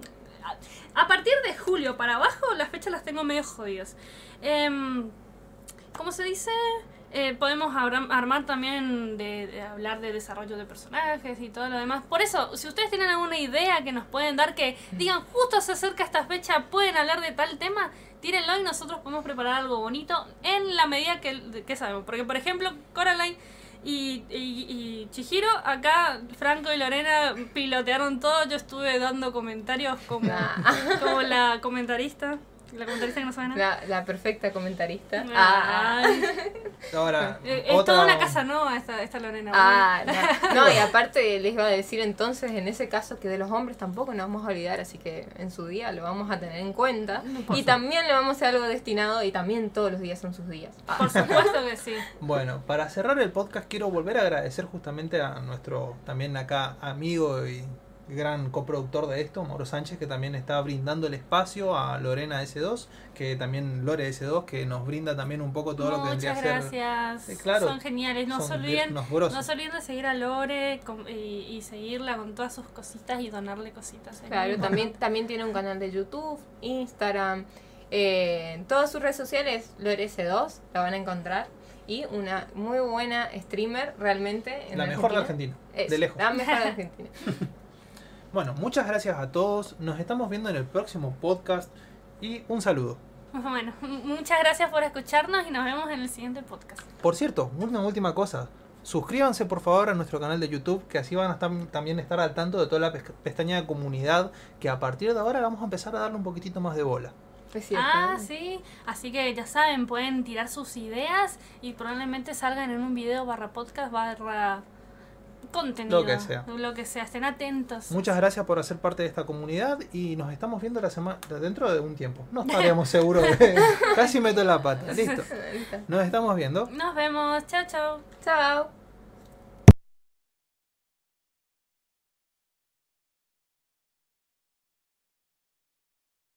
A, partir de julio para abajo, las fechas las tengo medio jodidas. Em, ¿Cómo se dice? Eh, podemos armar también de, de hablar de desarrollo de personajes y todo lo demás. Por eso, si ustedes tienen alguna idea que nos pueden dar, que digan justo se acerca esta fecha, pueden hablar de tal tema, tírenlo y nosotros podemos preparar algo bonito en la medida que, que sabemos. Porque, por ejemplo, Coraline y, y, y Chihiro, acá Franco y Lorena pilotearon todo. Yo estuve dando comentarios como, Nah. como la comentarista. La comentarista que no sabe nada. La, la perfecta comentarista. Ah. Ay. Ahora, Eh, Es otra- toda una casa nueva esta, esta Lorena. Ah, no. No, y aparte les iba a decir entonces en ese caso que de los hombres tampoco nos vamos a olvidar, así que en su día lo vamos a tener en cuenta. Y también le vamos a hacer algo destinado y también todos los días son sus días. Ah. Por supuesto que sí. Bueno, para cerrar el podcast quiero volver a agradecer justamente a nuestro también acá amigo y gran coproductor de esto, Mauro Sánchez, que también está brindando el espacio a Lorena S2, que también Lore S2, que nos brinda también un poco todo lo que vendría a Muchas ser. gracias. Sí, claro. Son geniales. No se Son olviden. unos grosos. No se olviden de seguir a Lore y, y seguirla con todas sus cositas y donarle cositas. Es Claro, también, también tiene un canal de YouTube, Instagram, eh, en todas sus redes sociales, Lorece2, la van a encontrar. Y una muy buena streamer realmente. En La mejor de Argentina. Argentina, Es, de lejos. La mejor de Argentina. Bueno, muchas gracias a todos. Nos estamos viendo en el próximo podcast y un saludo. Bueno, muchas gracias por escucharnos y nos vemos en el siguiente podcast. Por cierto, una última cosa. Suscríbanse por favor a nuestro canal de YouTube, que así van a estar, también estar al tanto de toda la pes- pestaña de comunidad, que a partir de ahora vamos a empezar a darle un poquitito más de bola. Es cierto. Ah, sí. Así que ya saben, pueden tirar sus ideas y probablemente salgan en un video barra podcast barra contenido. Lo que sea. Lo que sea. Estén atentos. Muchas gracias por hacer parte de esta comunidad y nos estamos viendo la semana dentro de un tiempo. No estaríamos seguros de... Casi meto la pata. Listo. Nos estamos viendo. Nos vemos. Chao, chao. Chao.